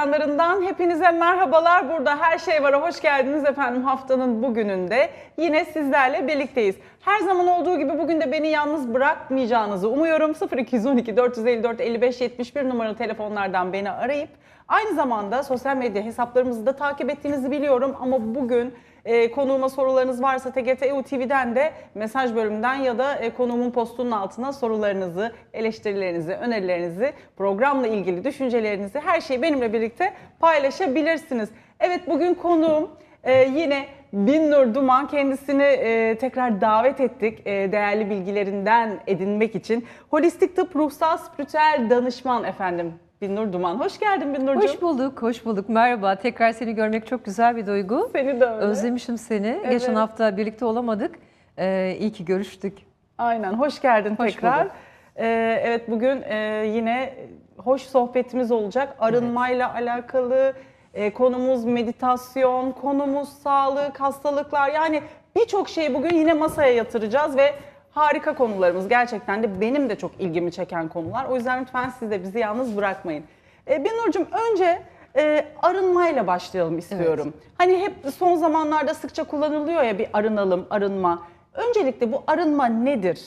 Ekranlarından hepinize merhabalar. Burada her şey var. Hoş geldiniz efendim haftanın bugününde. Yine sizlerle birlikteyiz. Her zaman olduğu gibi bugün de beni yalnız bırakmayacağınızı umuyorum. 0212 454 55 71 numaralı telefonlardan beni arayıp aynı zamanda sosyal medya hesaplarımızı da takip ettiğinizi biliyorum ama bugün e, konuğuma sorularınız varsa TGT EU TV'den de mesaj bölümünden ya da e, konuğumun postunun altına sorularınızı, eleştirilerinizi, önerilerinizi, programla ilgili düşüncelerinizi her şeyi benimle birlikte paylaşabilirsiniz. Evet bugün konuğum e, yine Binnur Duman kendisini e, tekrar davet ettik e, değerli bilgilerinden edinmek için. Holistik tıp ruhsal spiritüel danışman efendim Binnur Duman. Hoş geldin Binnurcuğum. Hoş bulduk, hoş bulduk. Merhaba. Tekrar seni görmek çok güzel bir duygu. Seni de öyle. Özlemişim seni. Evet. Geçen hafta birlikte olamadık. Ee, iyi ki görüştük. Aynen hoş geldin Hoş tekrar. bulduk. Ee, evet bugün e, yine hoş sohbetimiz olacak. Arınmayla alakalı e, konumuz meditasyon, konumuz sağlık, hastalıklar yani birçok şeyi bugün yine masaya yatıracağız ve harika konularımız gerçekten de benim de çok ilgimi çeken konular. O yüzden lütfen siz de bizi yalnız bırakmayın. E, Binur'cum önce e, arınmayla başlayalım istiyorum. Hani hep son zamanlarda sıkça kullanılıyor ya bir arınalım, arınma. Öncelikle bu arınma nedir?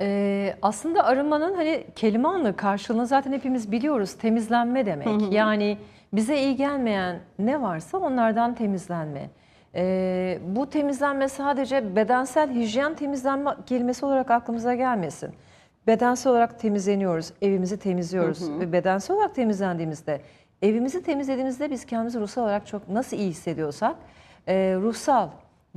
Ee, aslında arınmanın hani kelime anlamı karşılığını zaten hepimiz biliyoruz. Temizlenme demek. Yani bize iyi gelmeyen ne varsa onlardan temizlenme. Ee, bu temizlenme sadece bedensel hijyen temizlenme kelimesi olarak aklımıza gelmesin. Bedensel olarak temizleniyoruz, evimizi temizliyoruz. Ve bedensel olarak temizlendiğimizde, evimizi temizlediğimizde biz kendimizi ruhsal olarak çok nasıl iyi hissediyorsak, e, ruhsal,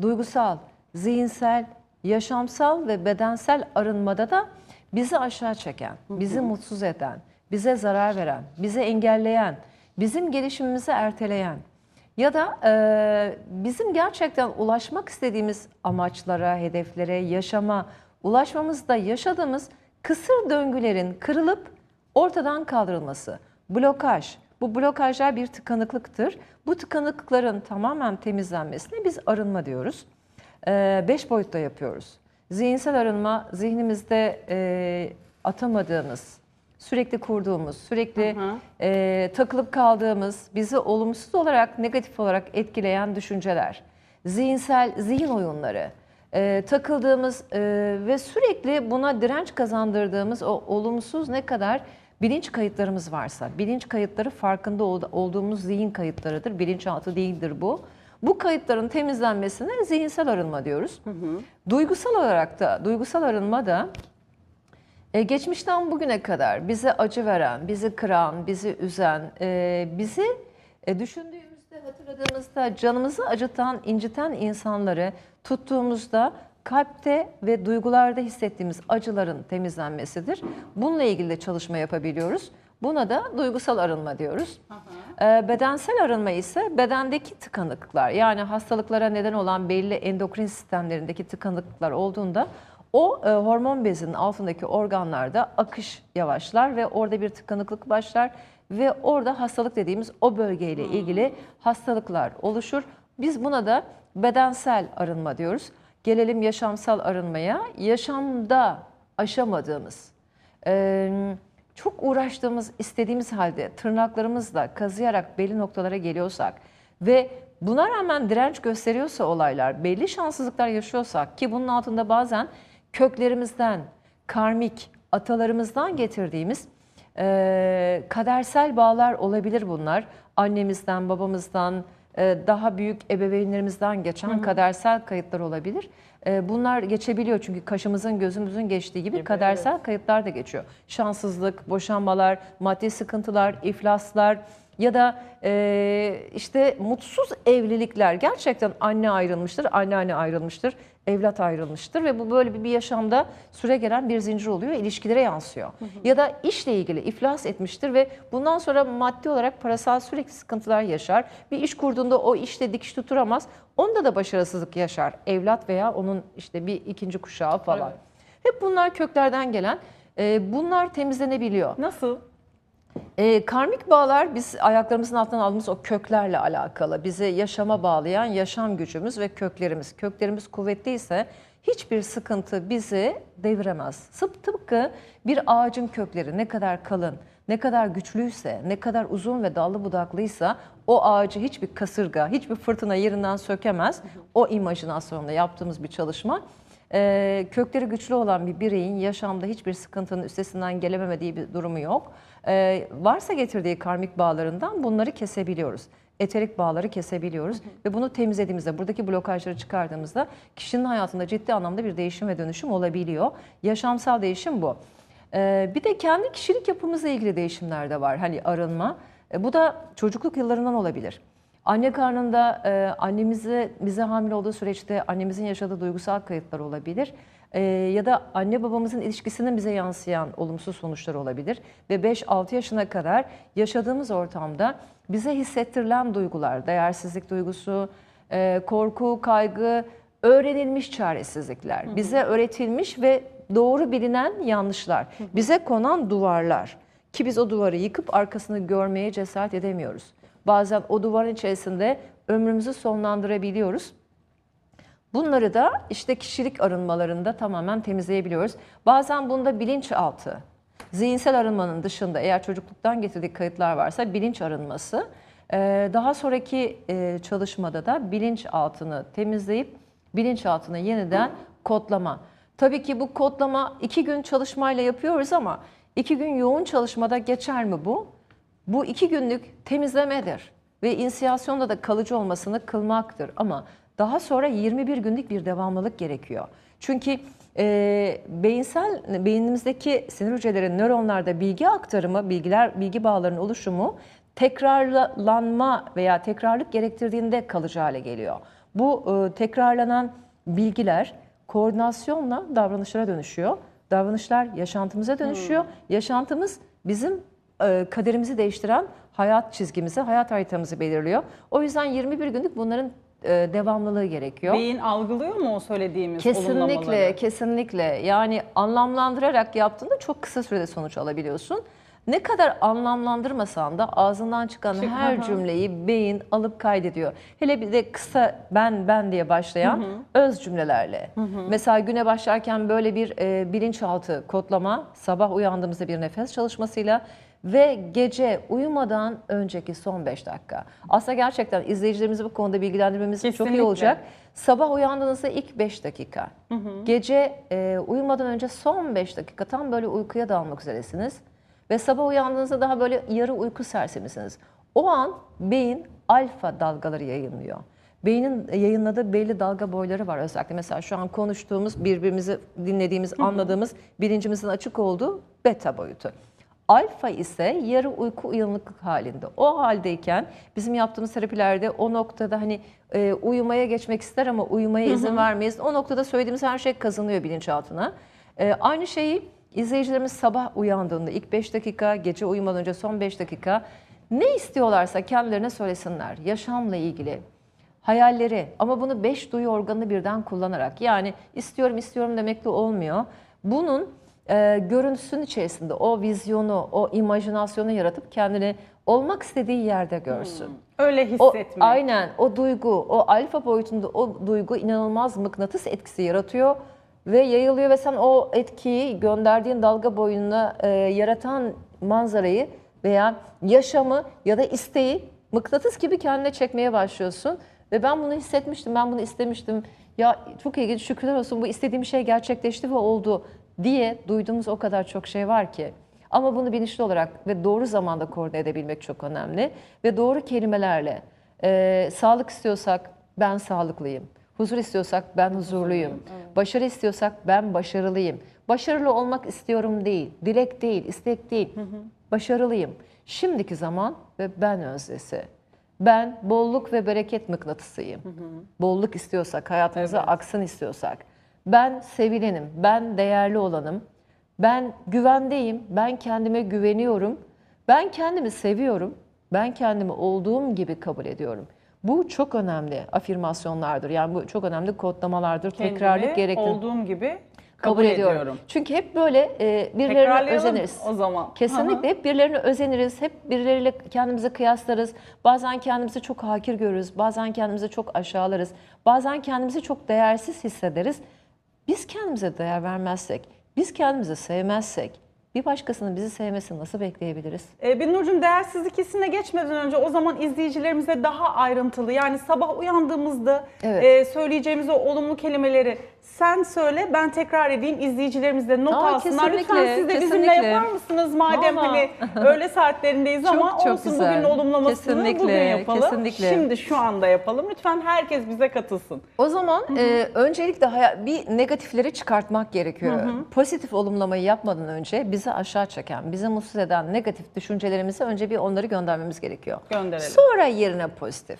duygusal, zihinsel, yaşamsal ve bedensel arınmada da bizi aşağı çeken, bizi mutsuz eden, bize zarar veren, bize engelleyen, bizim gelişimimizi erteleyen ya da e, bizim gerçekten ulaşmak istediğimiz amaçlara, hedeflere, yaşama ulaşmamızda yaşadığımız kısır döngülerin kırılıp ortadan kaldırılması, blokaj. Bu blokajlar bir tıkanıklıktır. Bu tıkanıklıkların tamamen temizlenmesine biz arınma diyoruz. Ee, beş boyutta yapıyoruz. Zihinsel arınma zihnimizde e, atamadığımız, sürekli kurduğumuz, sürekli Hı hı. e, takılıp kaldığımız, bizi olumsuz olarak, negatif olarak etkileyen düşünceler, zihinsel zihin oyunları, e, takıldığımız e, ve sürekli buna direnç kazandırdığımız o olumsuz ne kadar bilinç kayıtlarımız varsa, bilinç kayıtları farkında ol- olduğumuz zihin kayıtlarıdır, bilinçaltı değildir bu. Bu kayıtların temizlenmesine zihinsel arınma diyoruz. Duygusal olarak da, duygusal arınma da e, geçmişten bugüne kadar bize acı veren, bizi kıran, bizi üzen, e, bizi e, düşündüğümüzde, hatırladığımızda canımızı acıtan, inciten insanları tuttuğumuzda kalpte ve duygularda hissettiğimiz acıların temizlenmesidir. Bununla ilgili de çalışma yapabiliyoruz. Buna da duygusal arınma diyoruz. E, bedensel arınma ise bedendeki tıkanıklıklar yani hastalıklara neden olan belli endokrin sistemlerindeki tıkanıklıklar olduğunda o e, hormon bezinin altındaki organlarda akış yavaşlar ve orada bir tıkanıklık başlar ve orada hastalık dediğimiz o bölgeyle ilgili hastalıklar oluşur. Biz buna da bedensel arınma diyoruz. Gelelim yaşamsal arınmaya. Yaşamda aşamadığımız, e, çok uğraştığımız, istediğimiz halde tırnaklarımızla kazıyarak belli noktalara geliyorsak ve buna rağmen direnç gösteriyorsa olaylar, belli şanssızlıklar yaşıyorsak ki bunun altında bazen köklerimizden, karmik, atalarımızdan getirdiğimiz e, kadersel bağlar olabilir bunlar. Annemizden, babamızdan, e, daha büyük ebeveynlerimizden geçen kadersel kayıtlar olabilir. E, bunlar geçebiliyor çünkü kaşımızın gözümüzün geçtiği gibi kadersel kayıtlar da geçiyor. Şanssızlık, boşanmalar, maddi sıkıntılar, iflaslar ya da e, işte mutsuz evlilikler gerçekten anne ayrılmıştır, anneanne ayrılmıştır, evlat ayrılmıştır ve bu böyle bir, yaşamda süre gelen bir zincir oluyor ilişkilere yansıyor. Ya da işle ilgili iflas etmiştir ve bundan sonra maddi olarak parasal sürekli sıkıntılar yaşar. Bir iş kurduğunda o işte dikiş tuturamaz. Onda da başarısızlık yaşar. Evlat veya onun işte bir ikinci kuşağı falan. Evet. Hep bunlar köklerden gelen. e, bunlar temizlenebiliyor. Nasıl? E, karmik bağlar biz ayaklarımızın altından aldığımız o köklerle alakalı. Bizi yaşama bağlayan yaşam gücümüz ve köklerimiz. Köklerimiz kuvvetliyse hiçbir sıkıntı bizi deviremez. Sıp tıpkı bir ağacın kökleri ne kadar kalın, ne kadar güçlüyse, ne kadar uzun ve dallı budaklıysa o ağacı hiçbir kasırga, hiçbir fırtına yerinden sökemez. O imajinasyonda yaptığımız bir çalışma. Ee, kökleri güçlü olan bir bireyin yaşamda hiçbir sıkıntının üstesinden gelememediği bir durumu yok. Ee, varsa getirdiği karmik bağlarından bunları kesebiliyoruz. Eterik bağları kesebiliyoruz ve bunu temizlediğimizde, buradaki blokajları çıkardığımızda kişinin hayatında ciddi anlamda bir değişim ve dönüşüm olabiliyor. Yaşamsal değişim bu. Ee, bir de kendi kişilik yapımızla ilgili değişimler de var. Hani arınma. E, bu da çocukluk yıllarından olabilir. Anne karnında e, annemizi bize hamile olduğu süreçte annemizin yaşadığı duygusal kayıplar olabilir. E, ya da anne babamızın ilişkisinin bize yansıyan olumsuz sonuçlar olabilir. Ve 5-6 yaşına kadar yaşadığımız ortamda bize hissettirilen duygular, değersizlik duygusu, e, korku, kaygı, öğrenilmiş çaresizlikler, bize öğretilmiş ve doğru bilinen yanlışlar, bize konan duvarlar ki biz o duvarı yıkıp arkasını görmeye cesaret edemiyoruz. Bazen o duvarın içerisinde ömrümüzü sonlandırabiliyoruz. Bunları da işte kişilik arınmalarında tamamen temizleyebiliyoruz. Bazen bunda bilinçaltı, zihinsel arınmanın dışında eğer çocukluktan getirdiği kayıtlar varsa bilinç arınması, daha sonraki çalışmada da bilinçaltını temizleyip bilinçaltını yeniden kodlama. Tabii ki bu kodlama iki gün çalışmayla yapıyoruz ama iki gün yoğun çalışmada geçer mi bu? Bu iki günlük temizlemedir ve inisiyasyonda da kalıcı olmasını kılmaktır. Ama daha sonra 21 günlük bir devamlılık gerekiyor. Çünkü e, beyinsel beynimizdeki sinir hücrelerin nöronlarda bilgi aktarımı, bilgiler, bilgi bağlarının oluşumu tekrarlanma veya tekrarlık gerektirdiğinde kalıcı hale geliyor. Bu e, tekrarlanan bilgiler koordinasyonla davranışlara dönüşüyor. Davranışlar yaşantımıza dönüşüyor. Yaşantımız bizim kaderimizi değiştiren hayat çizgimizi, hayat haritamızı belirliyor. O yüzden 21 günlük bunların e, devamlılığı gerekiyor. Beyin algılıyor mu o söylediğimiz Kesinlikle, kesinlikle. Yani anlamlandırarak yaptığında çok kısa sürede sonuç alabiliyorsun. Ne kadar anlamlandırmasan da ağzından çıkan Şey, her hı hı. cümleyi beyin alıp kaydediyor. Hele bir de kısa ben ben diye başlayan öz cümlelerle. Mesela güne başlarken böyle bir e, bilinçaltı kodlama, sabah uyandığımızda bir nefes çalışmasıyla ve gece uyumadan önceki son 5 dakika. Aslında gerçekten izleyicilerimizi bu konuda bilgilendirmemiz çok iyi olacak. Sabah uyandığınızda ilk 5 dakika. Gece e, uyumadan önce son 5 dakika tam böyle uykuya dalmak üzeresiniz. Ve sabah uyandığınızda daha böyle yarı uyku sersemisiniz. O an beyin alfa dalgaları yayınlıyor. Beynin yayınladığı belli dalga boyları var özellikle. Mesela şu an konuştuğumuz, birbirimizi dinlediğimiz, anladığımız bilincimizin açık olduğu beta boyutu. Alfa ise yarı uyku uyanıklık halinde. O haldeyken bizim yaptığımız terapilerde o noktada hani e, uyumaya geçmek ister ama uyumaya izin vermeyiz. O noktada söylediğimiz her şey kazanıyor bilinçaltına. E, aynı şeyi izleyicilerimiz sabah uyandığında ilk 5 dakika, gece uyumadan önce son 5 dakika ne istiyorlarsa kendilerine söylesinler. Yaşamla ilgili, hayalleri ama bunu beş duyu organını birden kullanarak yani istiyorum istiyorum demekle olmuyor. Bunun e, görüntüsünün içerisinde o vizyonu, o imajinasyonu yaratıp kendini olmak istediği yerde görsün. Öyle O, hissetmek. aynen o duygu, o alfa boyutunda o duygu inanılmaz mıknatıs etkisi yaratıyor ve yayılıyor ve sen o etkiyi gönderdiğin dalga boyuna e, yaratan manzarayı veya yaşamı ya da isteği mıknatıs gibi kendine çekmeye başlıyorsun. Ve ben bunu hissetmiştim, ben bunu istemiştim. Ya çok ilginç, şükürler olsun bu istediğim şey gerçekleşti ve oldu diye duyduğumuz o kadar çok şey var ki. Ama bunu bilinçli olarak ve doğru zamanda koordine edebilmek çok önemli. Ve doğru kelimelerle e, sağlık istiyorsak ben sağlıklıyım. Huzur istiyorsak ben huzurluyum. Başarı istiyorsak ben başarılıyım. Başarılı olmak istiyorum değil, dilek değil, istek değil. Başarılıyım. Şimdiki zaman ve ben öznesi. Ben bolluk ve bereket mıknatısıyım. Bolluk istiyorsak, hayatımıza Evet. aksın istiyorsak. Ben sevilenim, ben değerli olanım. Ben güvendeyim, ben kendime güveniyorum. Ben kendimi seviyorum. Ben kendimi olduğum gibi kabul ediyorum. Bu çok önemli afirmasyonlardır. Yani bu çok önemli kodlamalardır. Kendimi Tekrarlık gerektirir. olduğum gibi Kabul, kabul, ediyorum. ediyorum. Çünkü hep böyle e, birilerine özeniriz. o zaman. Kesinlikle hep birilerine özeniriz, hep birileriyle kendimizi kıyaslarız. Bazen kendimizi çok hakir görürüz, bazen kendimizi çok aşağılarız, bazen kendimizi çok değersiz hissederiz. Biz kendimize değer vermezsek, biz kendimizi sevmezsek bir başkasının bizi sevmesini nasıl bekleyebiliriz? Ee, Binur'cum değersizlik hissine geçmeden önce o zaman izleyicilerimize daha ayrıntılı yani sabah uyandığımızda Evet. e, söyleyeceğimiz o olumlu kelimeleri sen söyle ben tekrar edeyim izleyicilerimiz de not Aa, alsınlar. Lütfen siz de bizimle kesinlikle. yapar mısınız madem Valla. hani öğle saatlerindeyiz ama Çok, çok olsun güzel. bugün olumlamasını Kesinlikle, bugün yapalım. kesinlikle. Şimdi şu anda yapalım. Lütfen herkes bize katılsın. O zaman e, öncelikle bir negatifleri çıkartmak gerekiyor. Pozitif olumlamayı yapmadan önce bizi aşağı çeken, bizi mutsuz eden negatif düşüncelerimizi önce bir onları göndermemiz gerekiyor. Gönderelim. Sonra yerine pozitif.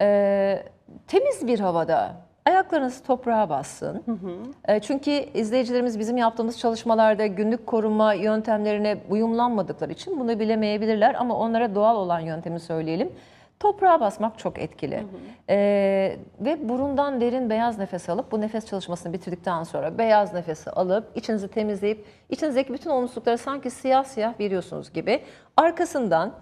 E, temiz bir havada ayaklarınız toprağa bassın. E, çünkü izleyicilerimiz bizim yaptığımız çalışmalarda günlük koruma yöntemlerine uyumlanmadıkları için bunu bilemeyebilirler ama onlara doğal olan yöntemi söyleyelim. Toprağa basmak çok etkili. E, ve burundan derin beyaz nefes alıp bu nefes çalışmasını bitirdikten sonra beyaz nefesi alıp içinizi temizleyip içinizdeki bütün olumsuzlukları sanki siyah siyah veriyorsunuz gibi arkasından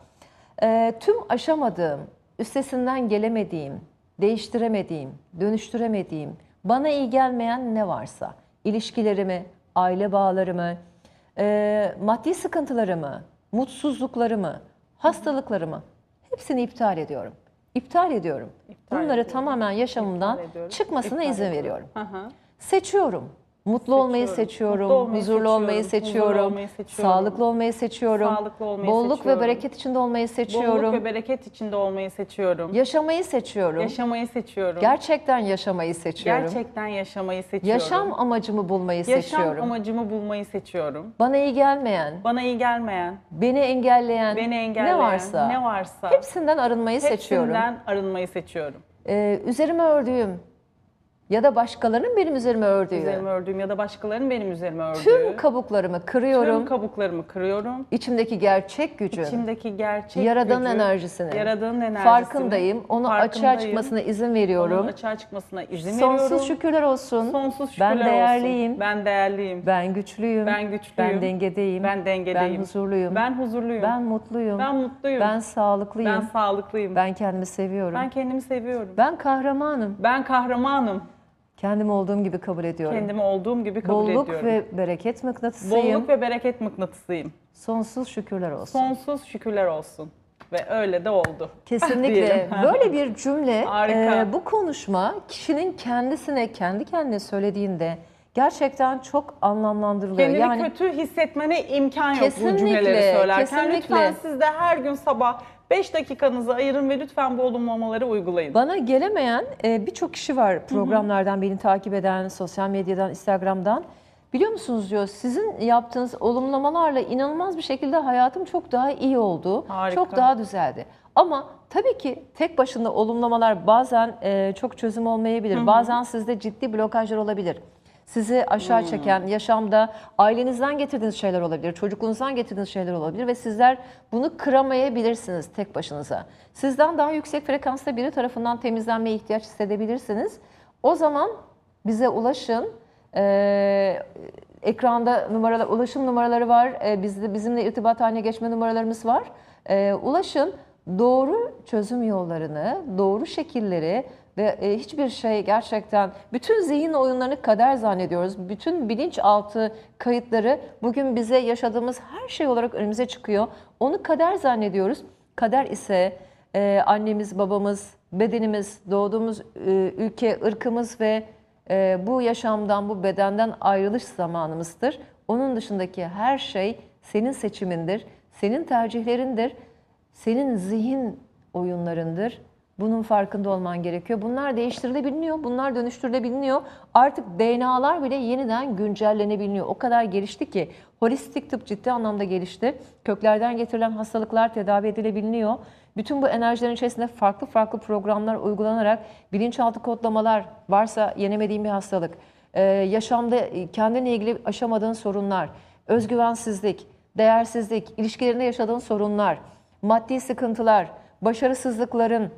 ee, tüm aşamadığım, üstesinden gelemediğim, değiştiremediğim, dönüştüremediğim, bana iyi gelmeyen ne varsa, ilişkilerimi, aile bağlarımı, e, maddi sıkıntılarımı, mutsuzluklarımı, hastalıklarımı hepsini iptal ediyorum. İptal ediyorum. İptal Bunları ediyorum. tamamen yaşamımdan çıkmasına İptal izin ediyorum. veriyorum. Hı. Seçiyorum. Mutlu olmayı Seçiyorum. seçiyorum, Mutlu olmayı huzurlu olmayı seçiyorum, seçiyorum, huzurlu olmayı seçiyorum. sağlıklı olmayı seçiyorum, Sağlıklı olmayı bolluk seçiyorum. ve bereket içinde olmayı seçiyorum, Bolluk ve bereket içinde olmayı seçiyorum. yaşamayı seçiyorum, Yaşamayı seçiyorum. gerçekten yaşamayı seçiyorum, Gerçekten yaşamayı seçiyorum. yaşam amacımı bulmayı Yaşam seçiyorum. amacımı bulmayı seçiyorum. Bana iyi gelmeyen, Bana iyi gelmeyen, beni engelleyen, beni engelleyen ne varsa, ne varsa hepsinden arınmayı seçiyorum. hepsinden arınmayı seçiyorum. Ee, üzerime ördüğüm ya da başkalarının benim üzerime ördüğü Üzerime ördüğüm ya da başkalarının benim üzerime ördüğü tüm kabuklarımı kırıyorum. tüm kabuklarımı kırıyorum. İçimdeki gerçek gücün, İçimdeki gerçek Yaradanın gücü, enerjisini, Yaradanın enerjisini farkındayım. Onu açığa farkındayım. çıkmasına izin veriyorum. Onun açığa çıkmasına izin veriyorum. Sonsuz şükürler olsun. Sonsuz şükürler ben olsun. değerliyim. Ben değerliyim. Ben güçlüyüm. Ben güçlüyüm. Ben dengedeyim. Ben dengedeyim. Ben huzurluyum. Ben huzurluyum. Ben mutluyum. Ben mutluyum. Ben sağlıklıyım. Ben Ben, sağlıklıyım. Ben, kendimi seviyorum. Ben, kendimi seviyorum. kahramanım. Ben kahramanım. Kendim olduğum gibi kabul ediyorum. Kendimi olduğum gibi kabul Bolluk ediyorum. ve bereket mıknatısıyım. Bolluk ve bereket mıknatısıyım. Sonsuz şükürler olsun. Sonsuz şükürler olsun. Ve öyle de oldu. Kesinlikle. Böyle bir cümle, e, bu konuşma kişinin kendisine, kendi kendine söylediğinde gerçekten çok anlamlandırılıyor. Kendini yani kötü hissetmene imkan yok bu cümleleri söylerken. kesinlikle. Lütfen siz de her gün sabah 5 dakikanızı ayırın ve lütfen bu olumlamaları uygulayın. Bana gelemeyen e, birçok kişi var programlardan beni takip eden, sosyal medyadan, Instagram'dan. Biliyor musunuz diyor sizin yaptığınız olumlamalarla inanılmaz bir şekilde hayatım çok daha iyi oldu. Harika. Çok daha düzeldi. Ama tabii ki tek başına olumlamalar bazen e, çok çözüm olmayabilir. Bazen sizde ciddi blokajlar olabilir. Sizi aşağı çeken, yaşamda ailenizden getirdiğiniz şeyler olabilir, çocukluğunuzdan getirdiğiniz şeyler olabilir ve sizler bunu kıramayabilirsiniz tek başınıza. Sizden daha yüksek frekansta biri tarafından temizlenmeye ihtiyaç hissedebilirsiniz. O zaman bize ulaşın. Ee, ekranda numaralar, ulaşım numaraları var. Ee, bizde bizimle irtibat haline geçme numaralarımız var. Ee, ulaşın. Doğru çözüm yollarını, doğru şekilleri ve e, hiçbir şey gerçekten bütün zihin oyunlarını kader zannediyoruz. Bütün bilinçaltı kayıtları bugün bize yaşadığımız her şey olarak önümüze çıkıyor. Onu kader zannediyoruz. Kader ise e, annemiz, babamız, bedenimiz, doğduğumuz e, ülke, ırkımız ve e, bu yaşamdan, bu bedenden ayrılış zamanımızdır. Onun dışındaki her şey senin seçimindir, senin tercihlerindir, senin zihin oyunlarındır. Bunun farkında olman gerekiyor. Bunlar değiştirilebiliyor, bunlar dönüştürülebiliyor. Artık DNA'lar bile yeniden güncellenebiliyor. O kadar gelişti ki holistik tıp ciddi anlamda gelişti. Köklerden getirilen hastalıklar tedavi edilebiliyor. Bütün bu enerjilerin içerisinde farklı farklı programlar uygulanarak bilinçaltı kodlamalar varsa yenemediğin bir hastalık, yaşamda kendine ilgili aşamadığın sorunlar, özgüvensizlik, değersizlik, ilişkilerinde yaşadığın sorunlar, maddi sıkıntılar, başarısızlıkların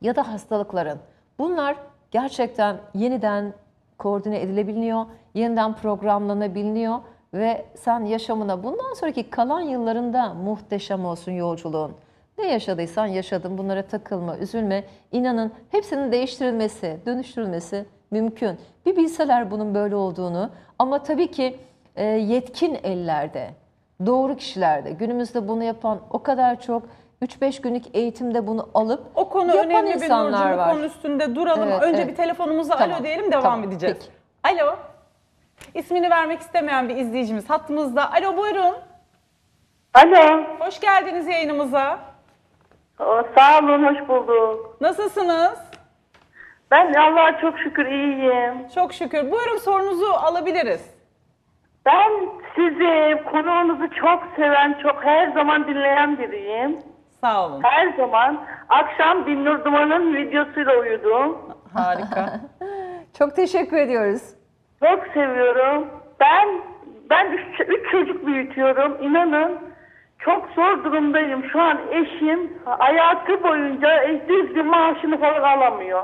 ya da hastalıkların bunlar gerçekten yeniden koordine edilebiliyor, yeniden programlanabiliyor ve sen yaşamına bundan sonraki kalan yıllarında muhteşem olsun yolculuğun. Ne yaşadıysan yaşadın bunlara takılma, üzülme. İnanın hepsinin değiştirilmesi, dönüştürülmesi mümkün. Bir bilseler bunun böyle olduğunu ama tabii ki e, yetkin ellerde, doğru kişilerde günümüzde bunu yapan o kadar çok 3-5 günlük eğitimde bunu alıp O konu yapan önemli bir insanlar Nurcu. Bu var. konu üstünde duralım. Evet, Önce evet. bir telefonumuza Tamam, alo diyelim devam tamam, edeceğiz. peki. Alo. İsmini vermek istemeyen bir izleyicimiz hattımızda. Alo buyurun. Alo. Hoş geldiniz yayınımıza. O, Sağ olun, hoş bulduk. Nasılsınız? Ben Allah'a çok şükür iyiyim. Çok şükür. Buyurun sorunuzu alabiliriz. Ben sizi, konuğunuzu çok seven, çok her zaman dinleyen biriyim. Sağ olun. Her zaman. Akşam Binnur Duman'ın videosuyla uyudum. Harika. Çok teşekkür ediyoruz. Çok seviyorum. Ben ben üç, üç çocuk büyütüyorum. İnanın çok zor durumdayım. Şu an eşim hayatı boyunca düzgün maaşını falan alamıyor.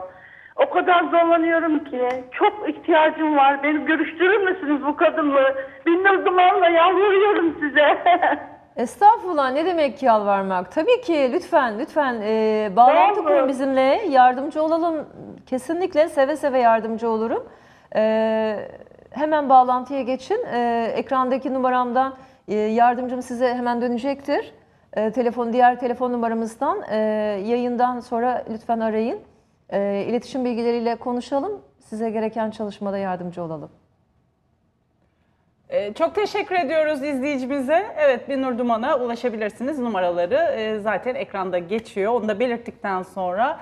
O kadar zorlanıyorum ki. Çok ihtiyacım var. Beni görüştürür müsünüz bu kadınla? Binnur Duman'la yalvarıyorum size. Estağfurullah ne demek yalvarmak? Tabii ki lütfen lütfen e, bağlantı kurun bizimle yardımcı olalım. Kesinlikle seve seve yardımcı olurum. E, hemen bağlantıya geçin. E, ekrandaki numaramdan e, yardımcım size hemen dönecektir. E, telefon diğer telefon numaramızdan e, yayından sonra lütfen arayın. E, iletişim bilgileriyle konuşalım. Size gereken çalışmada yardımcı olalım. Ee, çok teşekkür ediyoruz izleyicimize. Evet Binur Duman'a ulaşabilirsiniz. Numaraları e, zaten ekranda geçiyor. Onu da belirttikten sonra.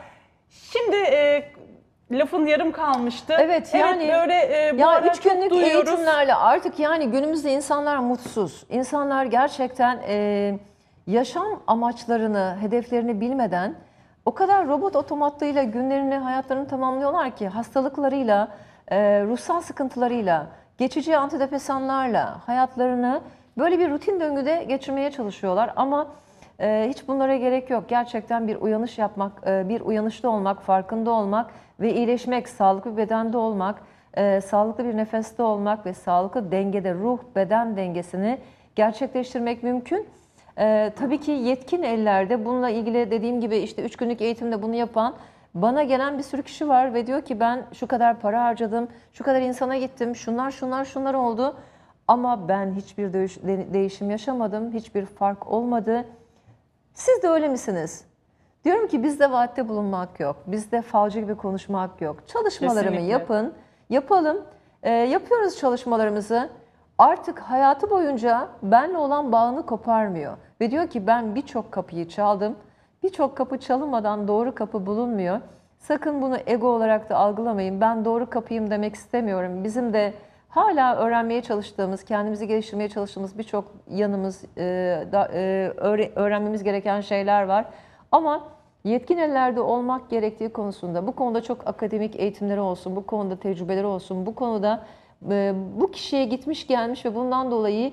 Şimdi e, lafın yarım kalmıştı. Evet, yani- böyle e, bu Ya ara üç günlük duyuyoruz. eğitimlerle artık yani günümüzde insanlar mutsuz. İnsanlar gerçekten e, yaşam amaçlarını, hedeflerini bilmeden o kadar robot otomatlığıyla günlerini, hayatlarını tamamlıyorlar ki hastalıklarıyla, e, ruhsal sıkıntılarıyla, geçici antidepresanlarla hayatlarını böyle bir rutin döngüde geçirmeye çalışıyorlar. Ama e, hiç bunlara gerek yok. Gerçekten bir uyanış yapmak, e, bir uyanışta olmak, farkında olmak ve iyileşmek, sağlıklı bir bedende olmak, e, sağlıklı bir nefeste olmak ve sağlıklı dengede ruh beden dengesini gerçekleştirmek mümkün. E, tabii ki yetkin ellerde bununla ilgili dediğim gibi işte 3 günlük eğitimde bunu yapan bana gelen bir sürü kişi var ve diyor ki ben şu kadar para harcadım, şu kadar insana gittim, şunlar şunlar şunlar oldu ama ben hiçbir değiş- de- değişim yaşamadım, hiçbir fark olmadı. Siz de öyle misiniz? Diyorum ki bizde vaatte bulunmak yok. Bizde falcı gibi konuşmak yok. Çalışmalarımı Kesinlikle. yapın, yapalım. Ee, yapıyoruz çalışmalarımızı. Artık hayatı boyunca benle olan bağını koparmıyor. Ve diyor ki ben birçok kapıyı çaldım. Birçok kapı çalınmadan doğru kapı bulunmuyor. Sakın bunu ego olarak da algılamayın. Ben doğru kapıyım demek istemiyorum. Bizim de hala öğrenmeye çalıştığımız, kendimizi geliştirmeye çalıştığımız birçok yanımız, e, e, öğre- öğrenmemiz gereken şeyler var. Ama yetkin ellerde olmak gerektiği konusunda, bu konuda çok akademik eğitimleri olsun, bu konuda tecrübeleri olsun, bu konuda e, bu kişiye gitmiş gelmiş ve bundan dolayı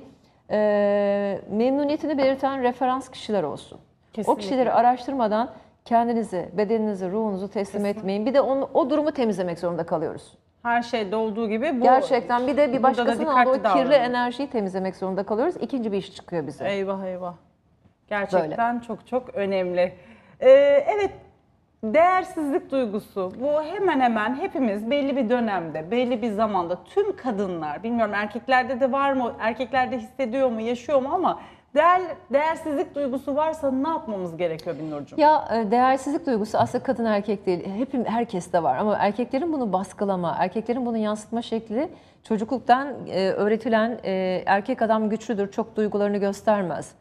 memnuniyetini belirten referans kişiler olsun. O Kesinlikle. kişileri araştırmadan kendinizi, bedeninizi, ruhunuzu teslim etmeyin. Bir de onu, o durumu temizlemek zorunda kalıyoruz. Her şeyde olduğu gibi bu Gerçekten bir de bir başkasının aldığı kirli davranın. enerjiyi temizlemek zorunda kalıyoruz. İkinci bir iş çıkıyor bize. Eyvah eyvah. Gerçekten çok çok önemli. Ee, evet değersizlik duygusu bu hemen hemen hepimiz belli bir dönemde, belli bir zamanda tüm kadınlar, bilmiyorum erkeklerde de var mı, erkeklerde hissediyor mu, yaşıyor mu ama değer, değersizlik duygusu varsa ne yapmamız gerekiyor Binnurcuğum? Ya e, değersizlik duygusu aslında kadın erkek değil. Hepim herkeste var ama erkeklerin bunu baskılama, erkeklerin bunu yansıtma şekli çocukluktan e, öğretilen e, erkek adam güçlüdür, çok duygularını göstermez.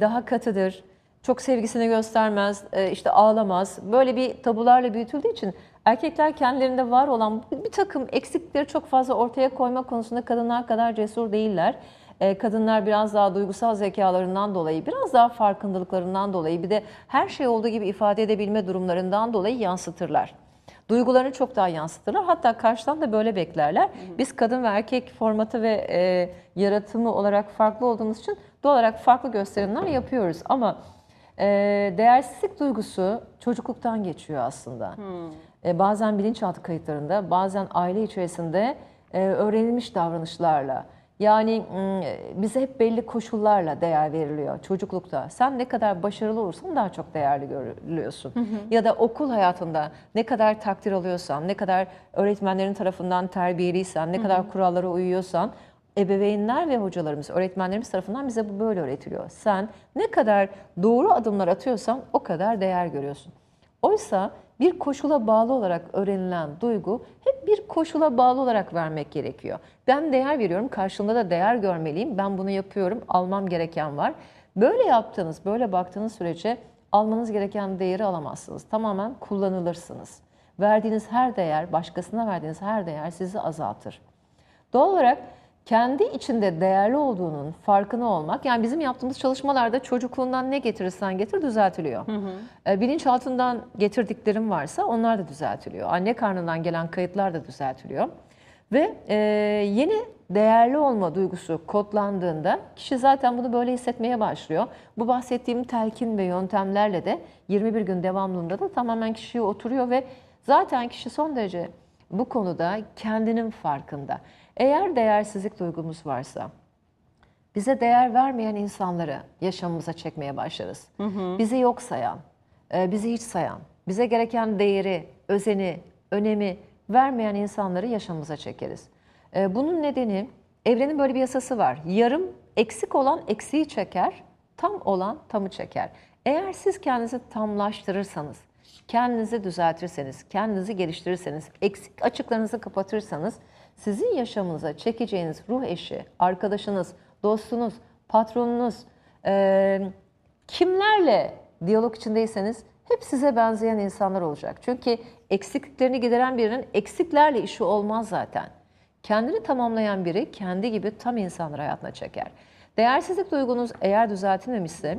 Daha katıdır, çok sevgisini göstermez, işte ağlamaz. Böyle bir tabularla büyütüldüğü için erkekler kendilerinde var olan bir takım eksikleri çok fazla ortaya koyma konusunda kadınlar kadar cesur değiller. E, kadınlar biraz daha duygusal zekalarından dolayı, biraz daha farkındalıklarından dolayı bir de her şey olduğu gibi ifade edebilme durumlarından dolayı yansıtırlar. Duygularını çok daha yansıtırlar. Hatta karşıdan da böyle beklerler. Biz kadın ve erkek formatı ve e, yaratımı olarak farklı olduğumuz için doğal olarak farklı gösterimler yapıyoruz. Ama e, değersizlik duygusu çocukluktan geçiyor aslında. E, bazen bilinçaltı kayıtlarında, bazen aile içerisinde e, öğrenilmiş davranışlarla, Yani bize hep belli koşullarla değer veriliyor çocuklukta. Sen ne kadar başarılı olursan daha çok değerli görülüyorsun. Ya da okul hayatında ne kadar takdir alıyorsan, ne kadar öğretmenlerin tarafından terbiyeliysen, ne kadar kurallara uyuyorsan ebeveynler ve hocalarımız, öğretmenlerimiz tarafından bize bu böyle öğretiliyor. Sen ne kadar doğru adımlar atıyorsan o kadar değer görüyorsun. Oysa bir koşula bağlı olarak öğrenilen duygu hep bir koşula bağlı olarak vermek gerekiyor. Ben değer veriyorum, karşılığında da değer görmeliyim. Ben bunu yapıyorum, almam gereken var. Böyle yaptığınız, böyle baktığınız sürece almanız gereken değeri alamazsınız. Tamamen kullanılırsınız. Verdiğiniz her değer, başkasına verdiğiniz her değer sizi azaltır. Doğal olarak kendi içinde değerli olduğunun farkına olmak, yani bizim yaptığımız çalışmalarda çocukluğundan ne getirirsen getir düzeltiliyor. E, Bilinçaltından getirdiklerim varsa onlar da düzeltiliyor. Anne karnından gelen kayıtlar da düzeltiliyor. Ve e, yeni değerli olma duygusu kodlandığında kişi zaten bunu böyle hissetmeye başlıyor. Bu bahsettiğim telkin ve yöntemlerle de 21 gün devamlılığında da tamamen kişiye oturuyor ve zaten kişi son derece bu konuda kendinin farkında. Eğer değersizlik duygumuz varsa, bize değer vermeyen insanları yaşamımıza çekmeye başlarız. Bizi yok sayan, e, bizi hiç sayan, bize gereken değeri, özeni, önemi vermeyen insanları yaşamımıza çekeriz. E, Bunun nedeni evrenin böyle bir yasası var. Yarım eksik olan eksiği çeker, tam olan tamı çeker. Eğer siz kendinizi tamlaştırırsanız, kendinizi düzeltirseniz, kendinizi geliştirirseniz, eksik açıklarınızı kapatırsanız sizin yaşamınıza çekeceğiniz ruh eşi, arkadaşınız, dostunuz, patronunuz, eee, kimlerle diyalog içindeyseniz hep size benzeyen insanlar olacak. Çünkü eksikliklerini gideren birinin eksiklerle işi olmaz zaten. Kendini tamamlayan biri kendi gibi tam insanları hayatına çeker. Değersizlik duygunuz eğer düzeltilmemişse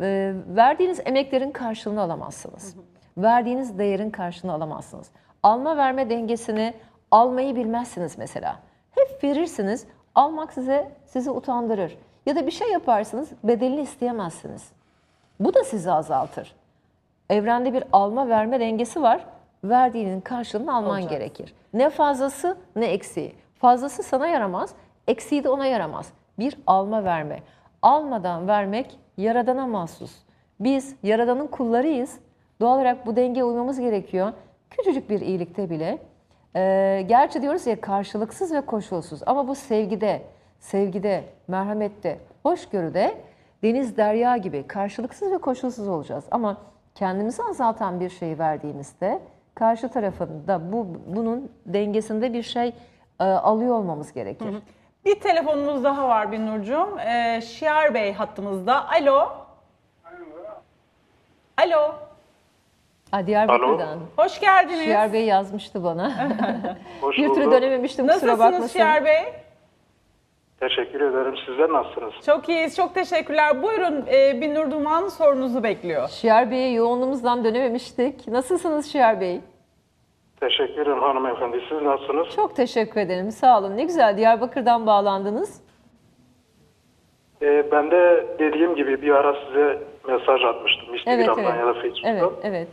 e, verdiğiniz emeklerin karşılığını alamazsınız. Verdiğiniz değerin karşılığını alamazsınız. Alma verme dengesini almayı bilmezsiniz mesela. Hep verirsiniz, almak size sizi utandırır. Ya da bir şey yaparsınız, bedelini isteyemezsiniz. Bu da sizi azaltır. Evrende bir alma verme dengesi var. Verdiğinin karşılığını alman Alacaksın. gerekir. Ne fazlası ne eksiği. Fazlası sana yaramaz, eksiği de ona yaramaz. Bir alma verme. Almadan vermek yaradana mahsus. Biz yaradanın kullarıyız. Doğal olarak bu dengeye uymamız gerekiyor. Küçücük bir iyilikte bile. Ee, gerçi diyoruz ya karşılıksız ve koşulsuz ama bu sevgide, sevgide, merhamette, hoşgörüde deniz derya gibi karşılıksız ve koşulsuz olacağız. Ama kendimizi azaltan bir şeyi verdiğimizde karşı tarafın da bu bunun dengesinde bir şey e, alıyor olmamız gerekir. Bir telefonumuz daha var Binnurcuğum. Ee, Şiar Bey hattımızda. Alo. Alo. Ha, Diyarbakır'dan. Hoş geldiniz. Şiar Bey yazmıştı bana. Hoş bir türlü bulduk. dönememiştim kusura Nasılsınız bakmasın. Şiar Bey? Teşekkür ederim. Sizler nasılsınız? Çok iyiyiz, çok teşekkürler. Buyurun e, Binnur Duman sorunuzu bekliyor. Şiar Bey'e yoğunluğumuzdan dönememiştik. Nasılsınız Şiar Bey? Teşekkür ederim hanımefendi. Siz nasılsınız? Çok teşekkür ederim. Sağ olun. Ne güzel Diyarbakır'dan bağlandınız. Ee, ben de dediğim gibi bir ara size mesaj atmıştım. Evet, Instagram'dan evet. ya da Facebook'tan. Evet, evet.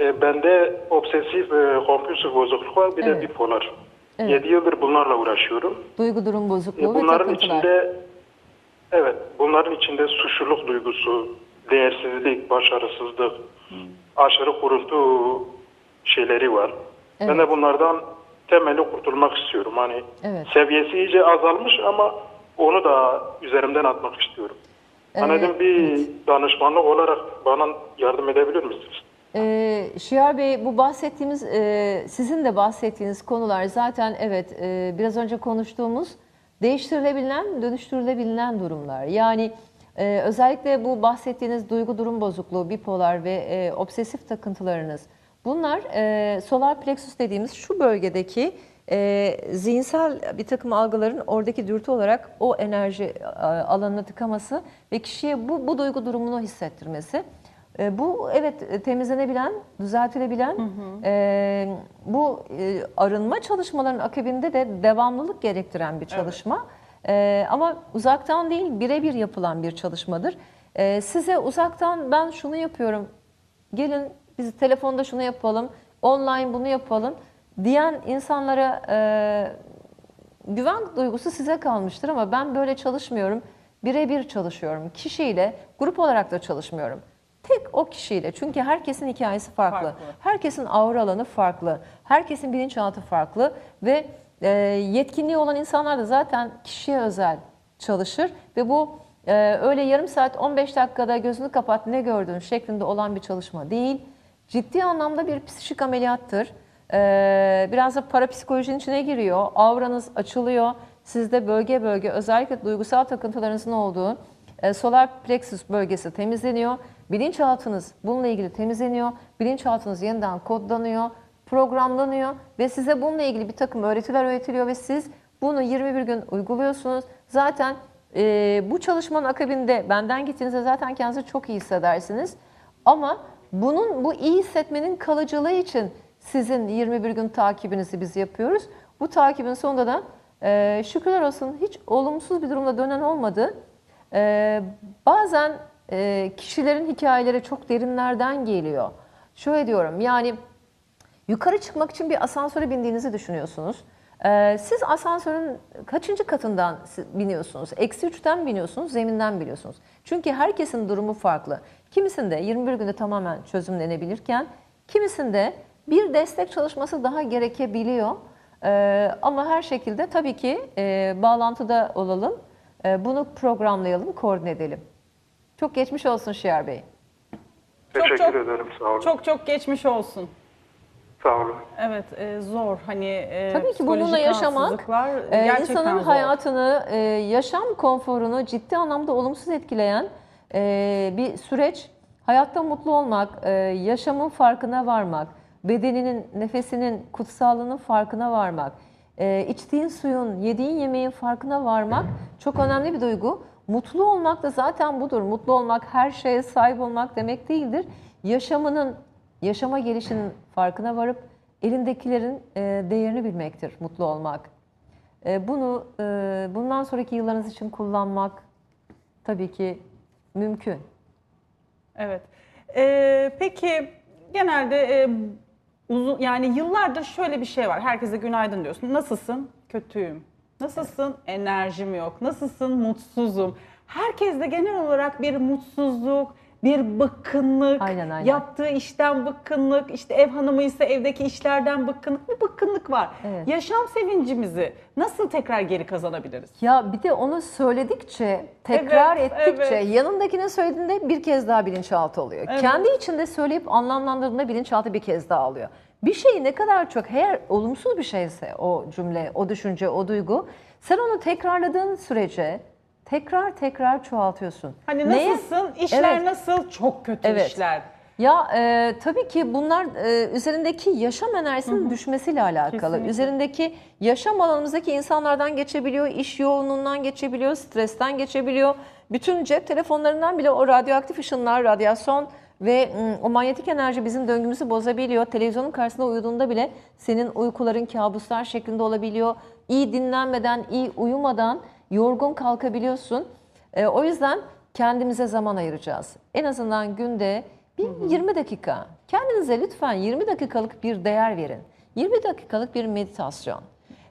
Ee, bende obsesif e, kompulsif bozukluk var. Bir Evet. de bipolar. Evet. 7 yıldır bunlarla uğraşıyorum. Duygu durum Ee, bozukluğu ve bunların takıntılar. içinde evet, bunların içinde suçluluk duygusu, değersizlik, başarısızlık, aşırı kuruntu şeyleri var. Ben Evet. de bunlardan temeli kurtulmak istiyorum. Hani Evet. seviyesi iyice azalmış ama onu da üzerimden atmak istiyorum. Hani Evet, dedim bir danışmanlık olarak bana yardım edebilir misiniz? Ee, Şiar Bey bu bahsettiğimiz, e, sizin de bahsettiğiniz konular zaten evet e, biraz önce konuştuğumuz değiştirilebilen, dönüştürülebilen durumlar. Yani e, özellikle bu bahsettiğiniz duygu durum bozukluğu, bipolar ve e, obsesif takıntılarınız bunlar e, solar plexus dediğimiz şu bölgedeki e, zihinsel bir takım algıların oradaki dürtü olarak o enerji e, alanına tıkaması ve kişiye bu, bu duygu durumunu hissettirmesi. E, Bu evet e, temizlenebilen, düzeltilebilen e, bu e, arınma çalışmalarının akabinde de devamlılık gerektiren bir çalışma. E, ama uzaktan değil birebir yapılan bir çalışmadır. E, size uzaktan ben şunu yapıyorum, gelin biz telefonda şunu yapalım, online bunu yapalım diyen insanlara e, güven duygusu size kalmıştır ama ben böyle çalışmıyorum. Birebir çalışıyorum. Kişiyle, grup olarak da çalışmıyorum. Tek o kişiyle. Çünkü herkesin hikayesi farklı. Farklı. Herkesin aura alanı farklı. Herkesin bilinçaltı farklı ve e, yetkinliği olan insanlar da zaten kişiye özel çalışır ve bu e, öyle yarım saat 15 dakikada gözünü kapat ne gördün şeklinde olan bir çalışma değil. Ciddi anlamda bir psikik ameliyattır. E, biraz da parapsikolojinin içine giriyor. Auranız açılıyor. Sizde bölge bölge özellikle duygusal takıntılarınızın olduğu e, solar plexus bölgesi temizleniyor. Bilinçaltınız bununla ilgili temizleniyor. Bilinçaltınız yeniden kodlanıyor, programlanıyor ve size bununla ilgili bir takım öğretiler öğretiliyor ve siz bunu 21 gün uyguluyorsunuz. Zaten e, bu çalışmanın akabinde benden gittiğinizde zaten kendinizi çok iyi hissedersiniz. Ama bunun bu iyi hissetmenin kalıcılığı için sizin 21 gün takibinizi biz yapıyoruz. Bu takibin sonunda da e, şükürler olsun hiç olumsuz bir durumda dönen olmadı. Ee, bazen e, kişilerin hikayeleri çok derinlerden geliyor. Şöyle diyorum yani yukarı çıkmak için bir asansöre bindiğinizi düşünüyorsunuz. Ee, siz asansörün kaçıncı katından biniyorsunuz? Eksi üçten biniyorsunuz, zeminden biliyorsunuz. Çünkü herkesin durumu farklı. Kimisinde 21 günde tamamen çözümlenebilirken, kimisinde bir destek çalışması daha gerekebiliyor. Ee, ama her şekilde tabii ki e, bağlantıda olalım. Ee, bunu programlayalım, koordine edelim. Çok geçmiş olsun Şiar Bey. Teşekkür çok- ederim. Sağ olun. Çok çok geçmiş olsun. Sağ olun. Evet e, zor hani e, Tabii ki bununla yaşamak e, insanın zor. hayatını, e, yaşam konforunu ciddi anlamda olumsuz etkileyen e, bir süreç. Hayatta mutlu olmak, e, yaşamın farkına varmak, bedeninin, nefesinin kutsallığının farkına varmak, e, içtiğin suyun, yediğin yemeğin farkına varmak çok önemli bir duygu. Mutlu olmak da zaten budur. Mutlu olmak her şeye sahip olmak demek değildir. Yaşamının, yaşama gelişinin farkına varıp elindekilerin e, değerini bilmektir mutlu olmak. E, Bunu e, bundan sonraki yıllarınız için kullanmak tabii ki mümkün. Evet. E, peki genelde e, uzun yani yıllardır şöyle bir şey var. Herkese günaydın diyorsun. Nasılsın? Kötüyüm. Nasılsın? Enerjim yok. Nasılsın? Mutsuzum. Herkeste genel olarak bir mutsuzluk, bir bıkkınlık, Aynen, aynen. yaptığı işten bıkkınlık, işte ev hanımıysa evdeki işlerden bıkkınlık, bir bıkkınlık var. Evet. Yaşam sevincimizi nasıl tekrar geri kazanabiliriz? Ya bir de onu söyledikçe, tekrar Evet, ettikçe, evet. yanındakine söylediğinde bir kez daha bilinçaltı oluyor. Evet. Kendi içinde söyleyip anlamlandırdığında bilinçaltı bir kez daha alıyor. Bir şeyi ne kadar çok, eğer olumsuz bir şeyse o cümle, o düşünce, o duygu, sen onu tekrarladığın sürece tekrar tekrar çoğaltıyorsun. Hani Neye? nasılsın? İşler Evet. nasıl? Çok kötü Evet. işler. Ya e, tabii ki bunlar e, üzerindeki yaşam enerjisinin düşmesiyle alakalı. Kesinlikle. Üzerindeki yaşam alanımızdaki insanlardan geçebiliyor, iş yoğunluğundan geçebiliyor, stresten geçebiliyor. Bütün cep telefonlarından bile o radyoaktif ışınlar, radyasyon ve o manyetik enerji bizim döngümüzü bozabiliyor. Televizyonun karşısında uyuduğunda bile senin uykuların kabuslar şeklinde olabiliyor. İyi dinlenmeden, iyi uyumadan yorgun kalkabiliyorsun. E, o yüzden kendimize zaman ayıracağız. En azından günde bir 20 dakika. Kendinize lütfen 20 dakikalık bir değer verin. 20 dakikalık bir meditasyon.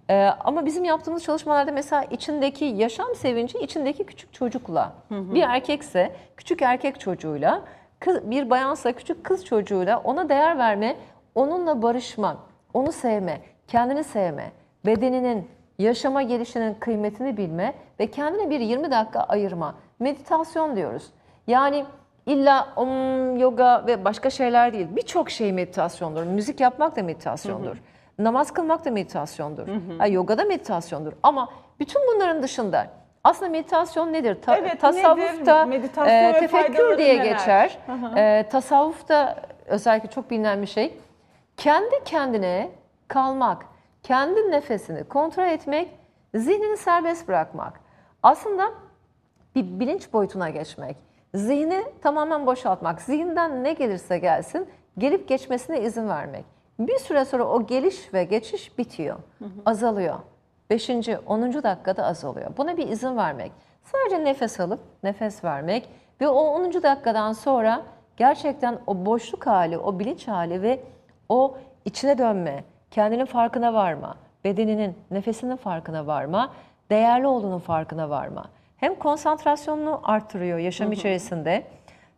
Ee, ama bizim yaptığımız çalışmalarda mesela içindeki yaşam sevinci içindeki küçük çocukla, bir erkekse küçük erkek çocuğuyla, kız, bir bayansa küçük kız çocuğuyla ona değer verme, onunla barışmak, onu sevme, kendini sevme, bedeninin, yaşama gelişinin kıymetini bilme ve kendine bir 20 dakika ayırma. Meditasyon diyoruz. Yani illa om, yoga ve başka şeyler değil. Birçok şey meditasyondur. Müzik yapmak da meditasyondur. Namaz kılmak da meditasyondur. Ha, yoga da meditasyondur. Ama bütün bunların dışında aslında meditasyon nedir? Ta- Evet, tasavvufta nedir? Ve tefekkür diye neler? geçer. Hı hı. E, tasavvufta özellikle çok bilinen bir şey. Kendi kendine kalmak, kendi nefesini kontrol etmek, zihnini serbest bırakmak. Aslında bir bilinç boyutuna geçmek. Zihni tamamen boşaltmak. Zihinden ne gelirse gelsin gelip geçmesine izin vermek. Bir süre sonra o geliş ve geçiş bitiyor. Azalıyor. 5. 10. dakikada azalıyor. Buna bir izin vermek. Sadece nefes alıp nefes vermek ve o 10. dakikadan sonra gerçekten o boşluk hali, o bilinç hali ve o içine dönme, kendinin farkına varma, bedeninin, nefesinin farkına varma, değerli olduğunun farkına varma. Hem konsantrasyonunu artırıyor yaşam içerisinde,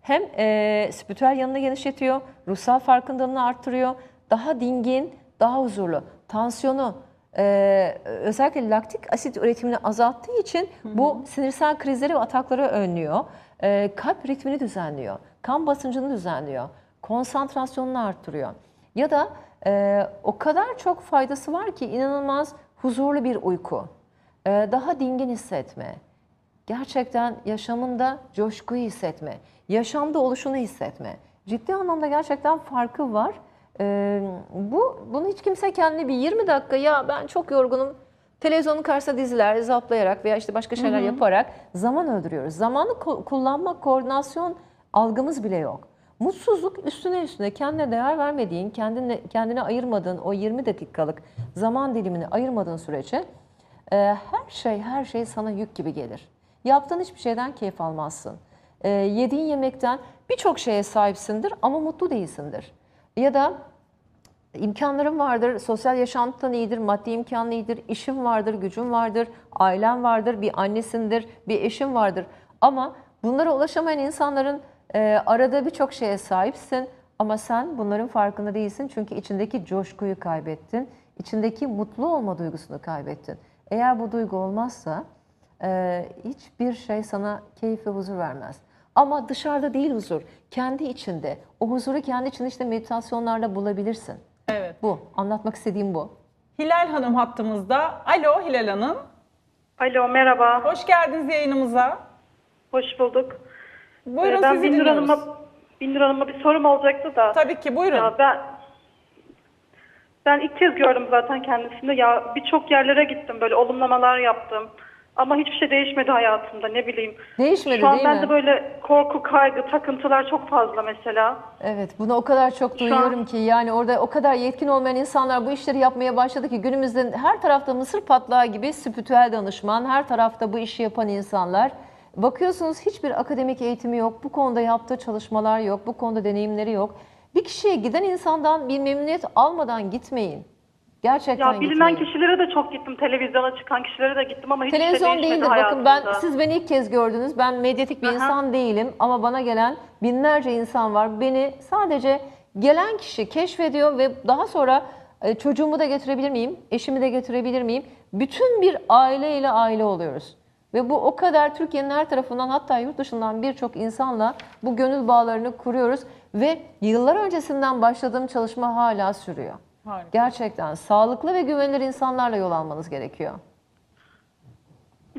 hem e, spiritüel yanını genişletiyor, ruhsal farkındalığını arttırıyor, daha dingin, daha huzurlu. Tansiyonu, e, özellikle laktik asit üretimini azalttığı için bu sinirsel krizleri ve atakları önlüyor. E, kalp ritmini düzenliyor, kan basıncını düzenliyor, konsantrasyonunu arttırıyor. Ya da e, o kadar çok faydası var ki inanılmaz huzurlu bir uyku, e, daha dingin hissetme, gerçekten yaşamında coşkuyu hissetme, yaşamda oluşunu hissetme. Ciddi anlamda gerçekten farkı var. Ee, bu bunu hiç kimse kendine bir 20 dakika ya ben çok yorgunum televizyonun karşısında diziler zaplayarak veya işte başka şeyler yaparak zaman öldürüyoruz. Zamanı ko- kullanma, koordinasyon algımız bile yok. Mutsuzluk üstüne üstüne kendine değer vermediğin, kendine, kendine ayırmadığın o 20 dakikalık zaman dilimini ayırmadığın sürece e, her şey her şey sana yük gibi gelir. Yaptığın hiçbir şeyden keyif almazsın. E, yediğin yemekten birçok şeye sahipsindir ama mutlu değilsindir. Ya da imkanların vardır, sosyal yaşantın iyidir, maddi imkanın iyidir, işin vardır, gücün vardır, ailen vardır, bir annesindir, bir eşin vardır. Ama bunlara ulaşamayan insanların e, arada birçok şeye sahipsin ama sen bunların farkında değilsin çünkü içindeki coşkuyu kaybettin, içindeki mutlu olma duygusunu kaybettin. Eğer bu duygu olmazsa e, hiçbir şey sana keyif ve huzur vermez. Ama dışarıda değil huzur, kendi içinde. O huzuru kendi içinde işte meditasyonlarla bulabilirsin. Evet. Bu, anlatmak istediğim bu. Hilal Hanım hattımızda. Alo Hilal Hanım. Alo merhaba. Hoş geldiniz yayınımıza. Hoş bulduk. Buyurun Ee, ben sizi Binur dinliyoruz. Hanım'a Binur Hanım'a bir sorum olacaktı da. Tabii ki buyurun. Ya ben ben ilk kez gördüm zaten kendisini. Ya birçok yerlere gittim böyle olumlamalar yaptım. Ama hiçbir şey değişmedi hayatımda ne bileyim. Değişmedi Şu an değil bende mi? böyle korku, kaygı, takıntılar çok fazla mesela. Evet, bunu o kadar çok duyuyorum ki yani orada o kadar yetkin olmayan insanlar bu işleri yapmaya başladı ki günümüzde her tarafta mısır patlağı gibi spiritüel danışman, her tarafta bu işi yapan insanlar. Bakıyorsunuz hiçbir akademik eğitimi yok, bu konuda yaptığı çalışmalar yok, bu konuda deneyimleri yok. Bir kişiye giden insandan bir memnuniyet almadan gitmeyin. Gerçekten Ya bilinen gitmeyin. kişilere de çok gittim. Televizyona çıkan kişilere de gittim ama hiçbir Televizyon şey değildir. Bakın ben siz beni ilk kez gördünüz. Ben medyatik bir Aha. insan değilim ama bana gelen binlerce insan var. Beni sadece gelen kişi keşfediyor ve daha sonra e, çocuğumu da getirebilir miyim? Eşimi de getirebilir miyim? Bütün bir aileyle aile oluyoruz. Ve bu o kadar Türkiye'nin her tarafından hatta yurt dışından birçok insanla bu gönül bağlarını kuruyoruz ve yıllar öncesinden başladığım çalışma hala sürüyor. Harika. Gerçekten sağlıklı ve güvenilir insanlarla yol almanız gerekiyor.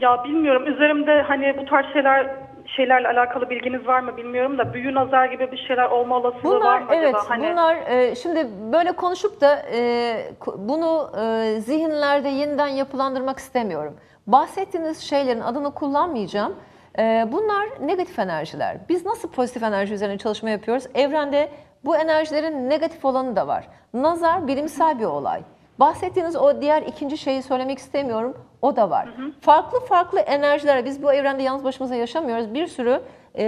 Ya bilmiyorum üzerimde hani bu tarz şeyler şeylerle alakalı bilginiz var mı bilmiyorum da büyü nazar gibi bir şeyler olma olasılığı var Bunlar mı evet acaba? Hani bunlar e, şimdi böyle konuşup da e, bunu e, zihinlerde yeniden yapılandırmak istemiyorum. Bahsettiğiniz şeylerin adını kullanmayacağım. E, bunlar negatif enerjiler. Biz nasıl pozitif enerji üzerine çalışma yapıyoruz? Evrende bu enerjilerin negatif olanı da var. Nazar bilimsel bir olay. Bahsettiğiniz o diğer ikinci şeyi söylemek istemiyorum. O da var. Farklı farklı enerjiler. Biz bu evrende yalnız başımıza yaşamıyoruz. Bir sürü e,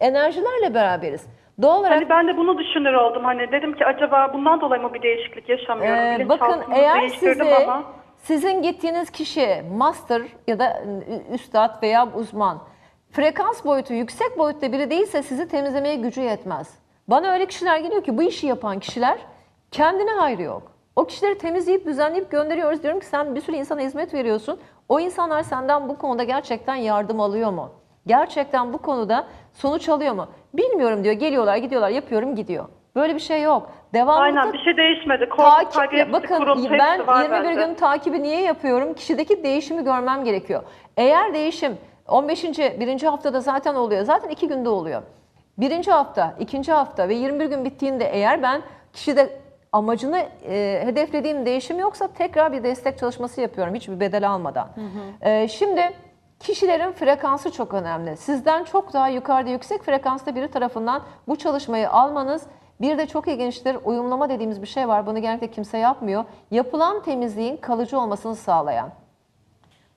enerjilerle beraberiz. Doğal olarak hani ben de bunu düşünür oldum. Hani dedim ki acaba bundan dolayı mı bir değişiklik yaşamıyorum? Ee, bakın eğer sizi ama sizin gittiğiniz kişi master ya da üstad veya uzman frekans boyutu yüksek boyutta biri değilse sizi temizlemeye gücü yetmez. Bana öyle kişiler geliyor ki bu işi yapan kişiler kendine hayrı yok. O kişileri temizleyip düzenleyip gönderiyoruz. Diyorum ki sen bir sürü insana hizmet veriyorsun. O insanlar senden bu konuda gerçekten yardım alıyor mu? Gerçekten bu konuda sonuç alıyor mu? Bilmiyorum diyor. Geliyorlar, gidiyorlar, yapıyorum, gidiyor. Böyle bir şey yok. Devamlı aynen bir şey değişmedi. Korku, takip bakın hepsi ben var 21 bende. gün takibi niye yapıyorum? Kişideki değişimi görmem gerekiyor. Eğer değişim 15. birinci haftada zaten oluyor. Zaten iki günde oluyor. Birinci hafta, ikinci hafta ve 21 gün bittiğinde eğer ben kişide amacını e, hedeflediğim değişim yoksa tekrar bir destek çalışması yapıyorum hiçbir bedel almadan. E, şimdi kişilerin frekansı çok önemli. Sizden çok daha yukarıda yüksek frekansta biri tarafından bu çalışmayı almanız bir de çok ilginçtir. Uyumlama dediğimiz bir şey var. Bunu genellikle kimse yapmıyor. Yapılan temizliğin kalıcı olmasını sağlayan.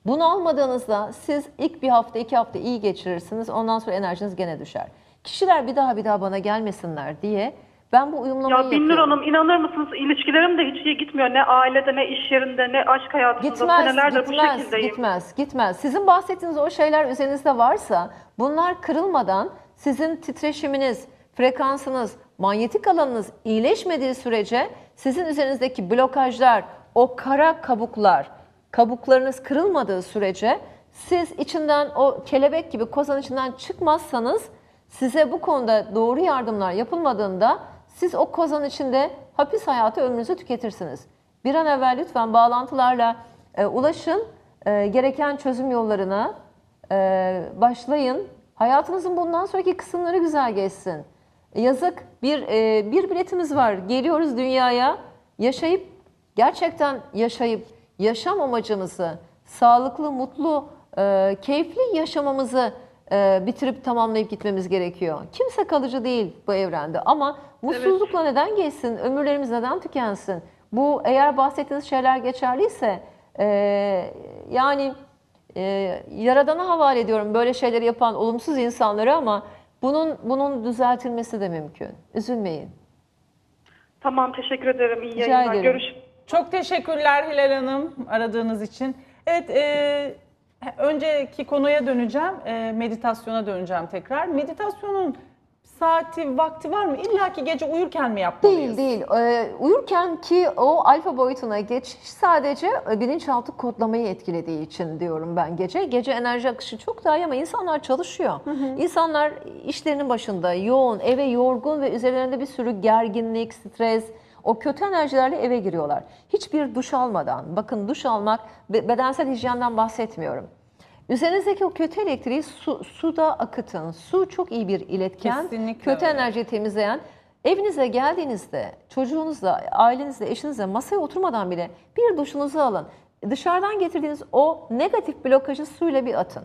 Bunu almadığınızda siz ilk bir hafta, iki hafta iyi geçirirsiniz. Ondan sonra enerjiniz gene düşer. Kişiler bir daha bir daha bana gelmesinler diye Ben bu uyumlamayı Ya Binnur yapıyorum. Hanım inanır mısınız ilişkilerim de hiç iyi gitmiyor. Ne ailede ne iş yerinde ne aşk hayatında. Gitmez, Senelerdir bu gitmez, şekildeyim. gitmez, gitmez. Sizin bahsettiğiniz o şeyler üzerinizde varsa bunlar kırılmadan sizin titreşiminiz, frekansınız, manyetik alanınız iyileşmediği sürece sizin üzerinizdeki blokajlar, o kara kabuklar, kabuklarınız kırılmadığı sürece siz içinden o kelebek gibi kozan içinden çıkmazsanız size bu konuda doğru yardımlar yapılmadığında siz o kozan içinde hapis hayatı ömrünüzü tüketirsiniz. Bir an evvel lütfen bağlantılarla e, ulaşın, e, gereken çözüm yollarına e, başlayın. Hayatınızın bundan sonraki kısımları güzel geçsin. Yazık bir e, bir biletimiz var. Geliyoruz dünyaya yaşayıp gerçekten yaşayıp yaşam amacımızı sağlıklı, mutlu, e, keyifli yaşamamızı e, bitirip tamamlayıp gitmemiz gerekiyor. Kimse kalıcı değil bu evrende ama mutsuzlukla neden geçsin, ömürlerimiz neden tükensin? Bu eğer bahsettiğiniz şeyler geçerliyse e, yani e, Yaradan'a havale ediyorum böyle şeyleri yapan olumsuz insanları ama bunun bunun düzeltilmesi de mümkün. Üzülmeyin. Tamam teşekkür ederim. İyi Rica yayınlar. ederim. Görüşürüz. Çok teşekkürler Hilal Hanım aradığınız için. Evet, e, önceki konuya döneceğim, e, meditasyona döneceğim tekrar. Meditasyonun saati, vakti var mı? İlla ki gece uyurken mi yapmalıyız? Değil değil. Ee, uyurken ki o alfa boyutuna geçiş sadece e, bilinçaltı kodlamayı etkilediği için diyorum ben gece. Gece enerji akışı çok daha iyi ama insanlar çalışıyor. İnsanlar işlerinin başında yoğun, eve yorgun ve üzerlerinde bir sürü gerginlik, stres, o kötü enerjilerle eve giriyorlar. Hiçbir duş almadan, bakın duş almak, be- bedensel hijyenden bahsetmiyorum. Üzerinizdeki o kötü elektriği su, suda akıtın. Su çok iyi bir iletken. Kesinlikle kötü öyle. enerjiyi temizleyen. Evinize geldiğinizde çocuğunuzla, ailenizle, eşinizle masaya oturmadan bile bir duşunuzu alın. Dışarıdan getirdiğiniz o negatif blokajı suyla bir atın.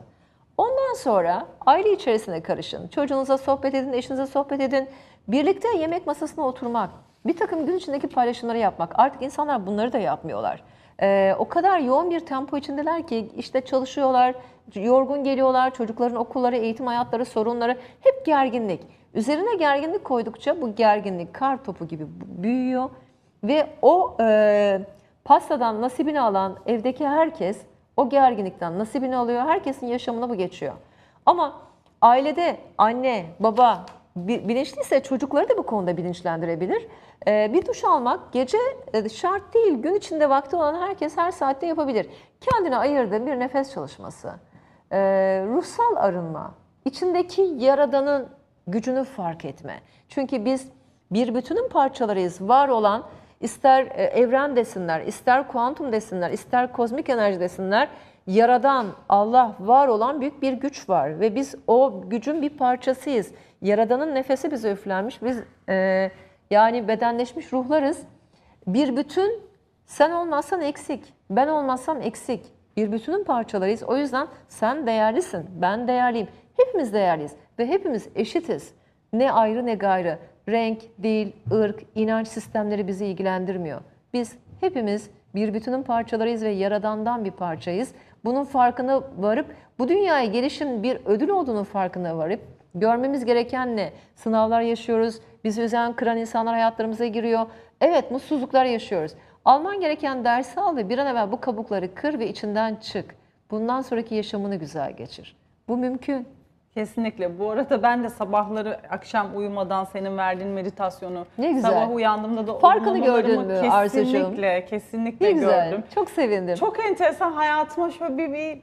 Ondan sonra aile içerisine karışın. Çocuğunuza sohbet edin, eşinize sohbet edin. Birlikte yemek masasına oturmak, bir takım gün içindeki paylaşımları yapmak. Artık insanlar bunları da yapmıyorlar. Ee, o kadar yoğun bir tempo içindeler ki işte çalışıyorlar, yorgun geliyorlar, çocukların okulları, eğitim hayatları, sorunları hep gerginlik. Üzerine gerginlik koydukça bu gerginlik kar topu gibi büyüyor ve o e, pastadan nasibini alan evdeki herkes o gerginlikten nasibini alıyor. Herkesin yaşamına bu geçiyor. Ama ailede anne, baba bilinçliyse çocukları da bu konuda bilinçlendirebilir. Ee, bir duş almak gece e, şart değil. Gün içinde vakti olan herkes her saatte yapabilir. Kendine ayırdığı bir nefes çalışması. Ee, ruhsal arınma. içindeki yaradanın gücünü fark etme. Çünkü biz bir bütünün parçalarıyız. Var olan ister e, evren desinler, ister kuantum desinler, ister kozmik enerji desinler. Yaradan, Allah, var olan büyük bir güç var ve biz o gücün bir parçasıyız. Yaradanın nefesi bize üflenmiş. Biz e, yani bedenleşmiş ruhlarız. Bir bütün sen olmazsan eksik, ben olmazsam eksik. Bir bütünün parçalarıyız. O yüzden sen değerlisin, ben değerliyim. Hepimiz değerliyiz ve hepimiz eşitiz. Ne ayrı ne gayrı. Renk, dil, ırk, inanç sistemleri bizi ilgilendirmiyor. Biz hepimiz bir bütünün parçalarıyız ve yaradandan bir parçayız. Bunun farkına varıp bu dünyaya gelişin bir ödül olduğunun farkına varıp görmemiz gereken ne? Sınavlar yaşıyoruz, bizi üzen, kıran insanlar hayatlarımıza giriyor. Evet, mutsuzluklar yaşıyoruz. Alman gereken dersi al ve bir an evvel bu kabukları kır ve içinden çık. Bundan sonraki yaşamını güzel geçir. Bu mümkün. Kesinlikle. Bu arada ben de sabahları akşam uyumadan senin verdiğin meditasyonu Ne güzel. sabah uyandığımda da Farkını gördün mü Arzucuğum? Kesinlikle, kesinlikle Ne güzel. gördüm. Çok sevindim. Çok enteresan hayatıma şöyle bir, bir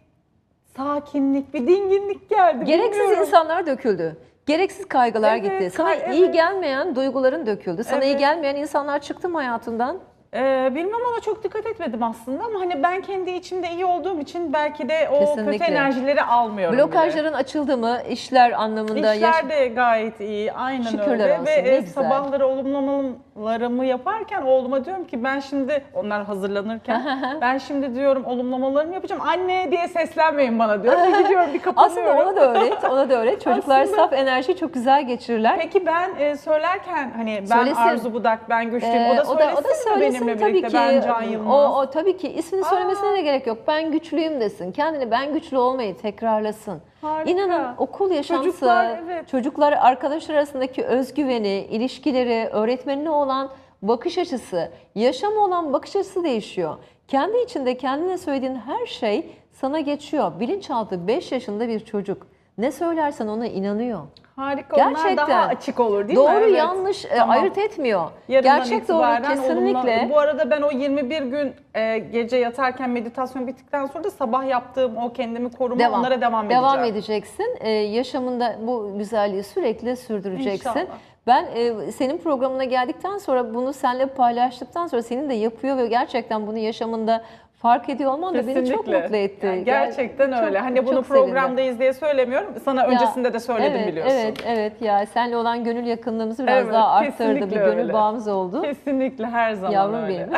sakinlik, bir dinginlik geldi. Gereksiz Bilmiyorum. insanlar döküldü. Gereksiz kaygılar Evet, gitti. Sana kay- iyi evet. gelmeyen duyguların döküldü. Sana iyi Evet. gelmeyen insanlar çıktı mı hayatından? Ee, bilmem ona çok dikkat etmedim aslında ama hani ben kendi içimde iyi olduğum için belki de o Kesinlikle. kötü enerjileri almıyorum bile. Blokajların açıldı mı işler anlamında İşler de gayet iyi. Aynen Şükürler öyle. olsun, Ve e, sabahları olumlamalarımı yaparken oğluma diyorum ki ben şimdi onlar hazırlanırken ben şimdi diyorum olumlamalarımı yapacağım. Anne diye seslenmeyin bana diyorum. Bir gidiyorum bir kapanıyorum. Aslında ona da öğret, ona da öğret. Çocuklar Aslında- saf enerji çok güzel geçirirler. Peki ben e, söylerken hani ben Söylesin. Arzu Budak, ben güçlüyüm. Ee, o da söylesin o da mi söylesin benimle tabii birlikte. ki Ben Can o, Yılmaz. o tabii ki ismini söylemesine de gerek yok. Ben güçlüyüm desin. Kendini ben güçlü olmayı tekrarlasın. Harika. İnanın okul yaşantısı, Çocuklar, evet. çocuklar arkadaşlar arasındaki özgüveni, ilişkileri, öğretmenine olan bakış açısı, yaşama olan bakış açısı değişiyor. Kendi içinde kendine söylediğin her şey sana geçiyor. Bilinçaltı 5 yaşında bir çocuk. Ne söylersen ona inanıyor. Harika. Onlar Gerçekten. daha açık olur değil Doğru mi? Evet. yanlış e, Tamam. ayırt etmiyor. Yarından Gerçek doğru kesinlikle. olumlu- Bu arada ben o 21 gün e, gece yatarken meditasyon bittikten sonra da sabah yaptığım o kendimi koruma onlara devam edeceğim. Devam edeceksin. Ee, yaşamında bu güzelliği sürekli sürdüreceksin. İnşallah. Ben e, senin programına geldikten sonra bunu seninle paylaştıktan sonra senin de yapıyor ve gerçekten bunu yaşamında fark ediyor olman da beni çok mutlu etti. Yani gerçekten Ger- öyle. çok- hani bunu çok sevindim. programdayız diye söylemiyorum. Sana Ya, öncesinde de söyledim evet, biliyorsun. Evet, evet ya seninle olan gönül yakınlığımızı biraz Evet, daha arttırdı. Bir gönül öyle. bağımız oldu. Kesinlikle her zaman Yavrum öyle. benim.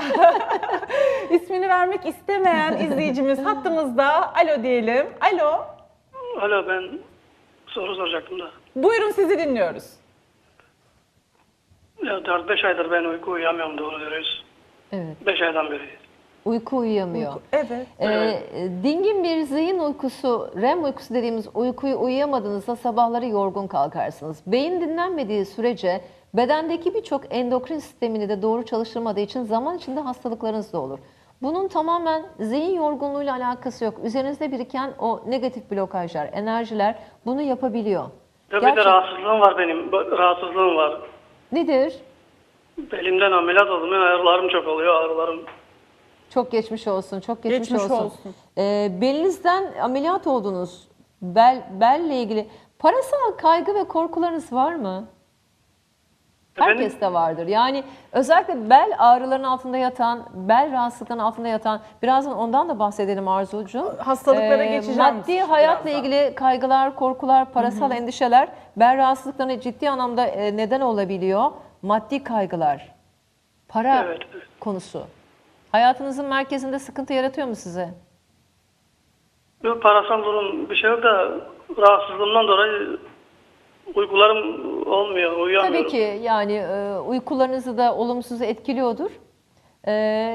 İsmini vermek istemeyen izleyicimiz hattımızda. Alo diyelim. Alo. Alo ben soru soracaktım da. Buyurun sizi dinliyoruz. Ya 4-5 aydır ben uyku uyuyamıyorum doğru diyoruz. Evet. 5 aydan beri. Uyku uyuyamıyor. Evet. Ee, dingin bir zihin uykusu, REM uykusu dediğimiz uykuyu uyuyamadığınızda sabahları yorgun kalkarsınız. Beyin dinlenmediği sürece bedendeki birçok endokrin sistemini de doğru çalıştırmadığı için zaman içinde hastalıklarınız da olur. Bunun tamamen zihin yorgunluğuyla alakası yok. Üzerinizde biriken o negatif blokajlar, enerjiler bunu yapabiliyor. Ya bir de rahatsızlığım var benim. Rahatsızlığım var. Nedir? Belimden ameliyat oldum. Yani ağrılarım çok oluyor. Ağrılarım. Çok geçmiş olsun, çok geçmiş, Geçmiş olsun. olsun. Ee, belinizden ameliyat oldunuz. Bel, belle ilgili. Parasal kaygı ve korkularınız var mı? Efendim? Herkeste vardır. Yani özellikle bel ağrılarının altında yatan, bel rahatsızlıklarının altında yatan, birazdan ondan da bahsedelim Arzucuğum. Hastalıklara geçeceğim Maddi hayatla birazdan. ilgili kaygılar, korkular, parasal endişeler bel rahatsızlıklarına ciddi anlamda e, neden olabiliyor. Maddi kaygılar, para evet. konusu. Hayatınızın merkezinde sıkıntı yaratıyor mu size? Bir parasal durum bir şey yok da rahatsızlığımdan dolayı uykularım olmuyor. Uyuyamıyorum. Tabii ki yani e, uykularınızı da olumsuz etkiliyordur. E,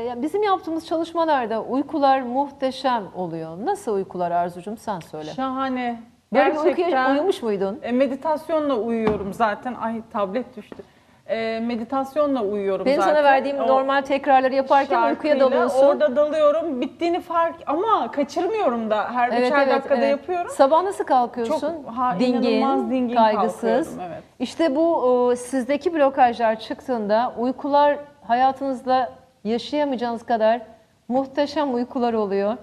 ya bizim yaptığımız çalışmalarda uykular muhteşem oluyor. Nasıl uykular Arzucum sen söyle. Şahane. Böyle bir uykuya Gerçekten. uyumuş muydun? E, meditasyonla uyuyorum zaten. Ay tablet düştü. E, meditasyonla uyuyorum Benim zaten. sana verdiğim O normal tekrarları yaparken uykuya dalıyorsun. Orada dalıyorum. Bittiğini fark ama kaçırmıyorum da. Her üçer dakikada yapıyorum. Sabah nasıl kalkıyorsun? Çok, ha, inanılmaz dingin kaygısız. evet. İşte bu o, sizdeki blokajlar çıktığında uykular hayatınızda yaşayamayacağınız kadar muhteşem uykular oluyor.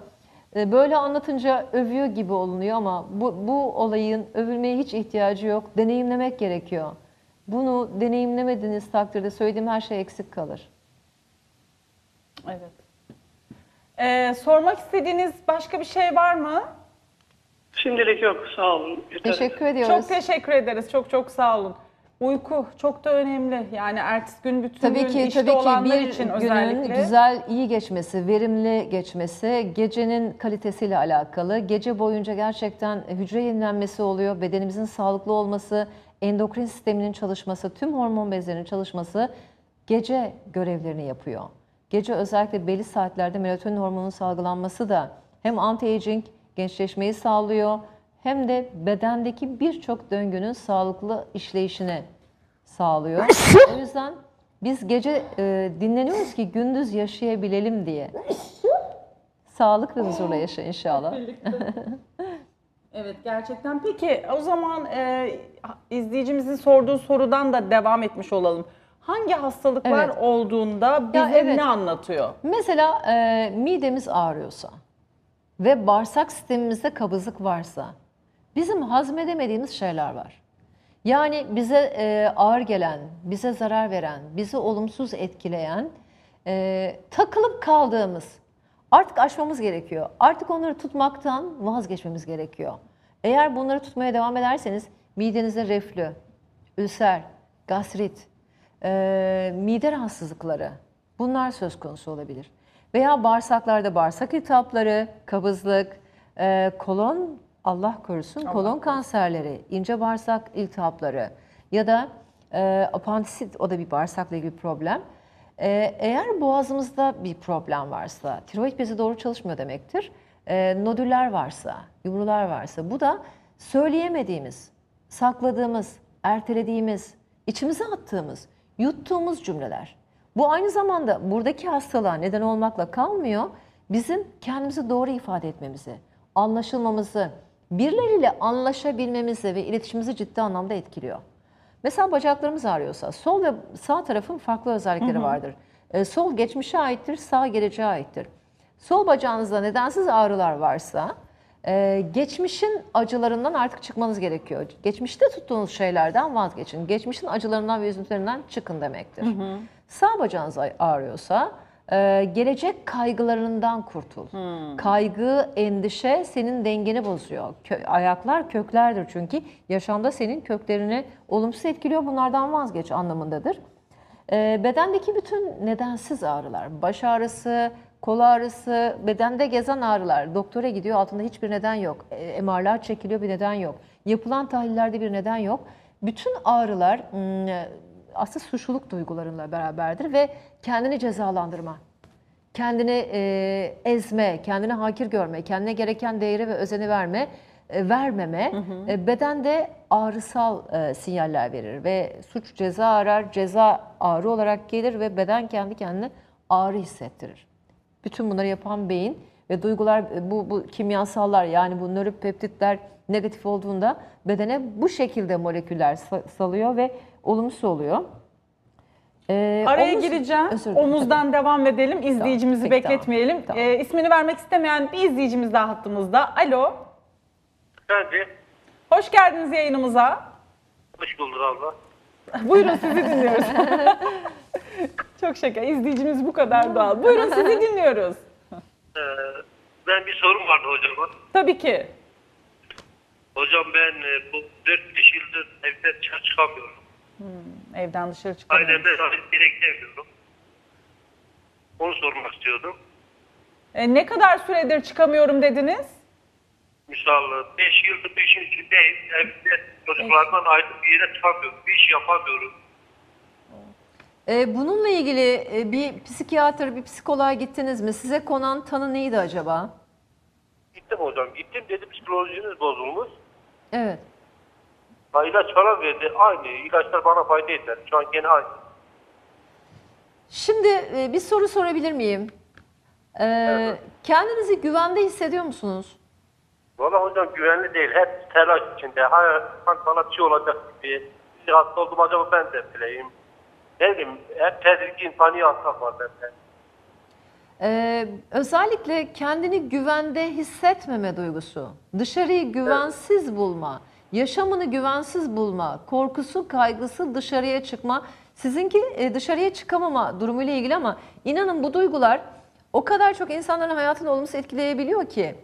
E, Böyle anlatınca övüyor gibi olunuyor ama bu, bu olayın övülmeye hiç ihtiyacı yok. Deneyimlemek gerekiyor. Bunu deneyimlemediğiniz takdirde söylediğim her şey eksik kalır. Evet. E, sormak istediğiniz başka bir şey var mı? Şimdilik yok. Sağ olun. Yeter. Teşekkür ediyoruz. Çok teşekkür ederiz. Çok çok sağ olun. Uyku çok da önemli. Yani ertesi gün bütün Tabii gün ki işte tabii ki olanlar bir için günün özellikle. güzel, iyi geçmesi, verimli geçmesi, gecenin kalitesiyle alakalı. Gece boyunca gerçekten hücre yenilenmesi oluyor, bedenimizin sağlıklı olması, endokrin sisteminin çalışması, tüm hormon bezlerinin çalışması gece görevlerini yapıyor. Gece özellikle belli saatlerde melatonin hormonunun salgılanması da hem anti-aging, gençleşmeyi sağlıyor hem de bedendeki birçok döngünün sağlıklı işleyişini sağlıyor. o yüzden biz gece e, dinleniyoruz ki gündüz yaşayabilelim diye. Sağlık ve huzurla yaşa inşallah. Evet gerçekten. Peki o zaman e, izleyicimizin sorduğu sorudan da devam etmiş olalım. Hangi hastalıklar Evet. olduğunda bize evet. ne anlatıyor? Mesela e, midemiz ağrıyorsa ve bağırsak sistemimizde kabızlık varsa bizim hazmedemediğimiz şeyler var. Yani bize e, ağır gelen, bize zarar veren, bizi olumsuz etkileyen, e, takılıp kaldığımız, artık aşmamız gerekiyor. Artık onları tutmaktan vazgeçmemiz gerekiyor. Eğer bunları tutmaya devam ederseniz midenizde reflü, ülser, gastrit, e, mide rahatsızlıkları bunlar söz konusu olabilir. Veya bağırsaklarda bağırsak iltihapları, kabızlık, e, kolon Allah korusun kolon kanserleri, ince bağırsak iltihapları ya da e, apandisit o da bir bağırsakla ilgili problem. Ee, eğer boğazımızda bir problem varsa, tiroid bezi doğru çalışmıyor demektir. Ee, nodüller varsa, yumrular varsa bu da söyleyemediğimiz, sakladığımız, ertelediğimiz, içimize attığımız, yuttuğumuz cümleler. Bu aynı zamanda buradaki hastalığa neden olmakla kalmıyor, bizim kendimizi doğru ifade etmemizi, anlaşılmamızı, birileriyle anlaşabilmemizi ve iletişimimizi ciddi anlamda etkiliyor. Mesela bacaklarımız ağrıyorsa sol ve sağ tarafın farklı özellikleri vardır. Ee, sol geçmişe aittir, sağ geleceğe aittir. Sol bacağınızda nedensiz ağrılar varsa e, geçmişin acılarından artık çıkmanız gerekiyor. Geçmişte tuttuğunuz şeylerden vazgeçin. Geçmişin acılarından ve üzüntülerinden çıkın demektir. Sağ bacağınız ağ- ağrıyorsa e, gelecek kaygılarından kurtul. Kaygı, endişe senin dengeni bozuyor. Kö- ayaklar köklerdir çünkü yaşamda senin köklerini olumsuz etkiliyor. Bunlardan vazgeç anlamındadır. E, bedendeki bütün nedensiz ağrılar, baş ağrısı, kol ağrısı, bedende gezen ağrılar, doktora gidiyor altında hiçbir neden yok. E, MR'lar çekiliyor bir neden yok. Yapılan tahlillerde bir neden yok. Bütün ağrılar hmm, aslında suçluluk duygularıyla beraberdir ve kendini cezalandırma, kendini e, ezme, kendini hakir görme, kendine gereken değeri ve özeni verme, e, vermeme e, bedende ağrısal e, sinyaller verir ve suç ceza arar, ceza ağrı olarak gelir ve beden kendi kendine ağrı hissettirir. Bütün bunları yapan beyin ve duygular e, bu, bu kimyasallar yani bu nöropeptitler negatif olduğunda bedene bu şekilde moleküller sa- salıyor ve olumsuz oluyor. Ee, Araya omuz- gireceğim. Özür dilerim, Omuzdan devam edelim. İzleyicimizi Peki, tamam. bekletmeyelim. Tamam. Ee, ismini vermek istemeyen bir izleyicimiz daha hattımızda. Alo. Efendim, Hoş geldiniz yayınımıza. hoş bulduk abla. Buyurun sizi dinliyoruz. Çok şeker. İzleyicimiz bu kadar doğal. Buyurun sizi dinliyoruz. Ee, ben bir sorum vardı hocama. Tabii ki. Hocam ben e, bu 4-5 yıldır evden dışarı çıkamıyorum. Evden dışarı çıkamıyoruz. Ailemden bir yere gidemiyorum. Onu sormak istiyordum. Ee, ne kadar süredir çıkamıyorum dediniz? Misal 5 yıldır bir işin içindeyim. Evde çocuklardan ayrı bir yere çıkamıyorum. Bir iş yapamıyorum. Ee, bununla ilgili e, bir psikiyatr, bir psikoloğa gittiniz mi? Size konan tanı neydi acaba? Gittim hocam. Gittim dedi psikolojiniz bozulmuş. Evet. Ha, ilaç falan verdi. Aynı. ilaçlar bana fayda eder. Şu an gene aynı. Şimdi e, bir soru sorabilir miyim? Ee, kendinizi güvende hissediyor musunuz? Valla hocam güvenli değil. Hep telaş içinde. Ha, hani bana bir şey olacak gibi. Bir hasta oldum acaba ben de bileyim. Ne bileyim hep tedirgin panik atak var bende. Ee, özellikle kendini güvende hissetmeme duygusu, dışarıyı güvensiz bulma, yaşamını güvensiz bulma, korkusu, kaygısı, dışarıya çıkma. Sizinki e, dışarıya çıkamama durumuyla ilgili ama inanın bu duygular o kadar çok insanların hayatını olumsuz etkileyebiliyor ki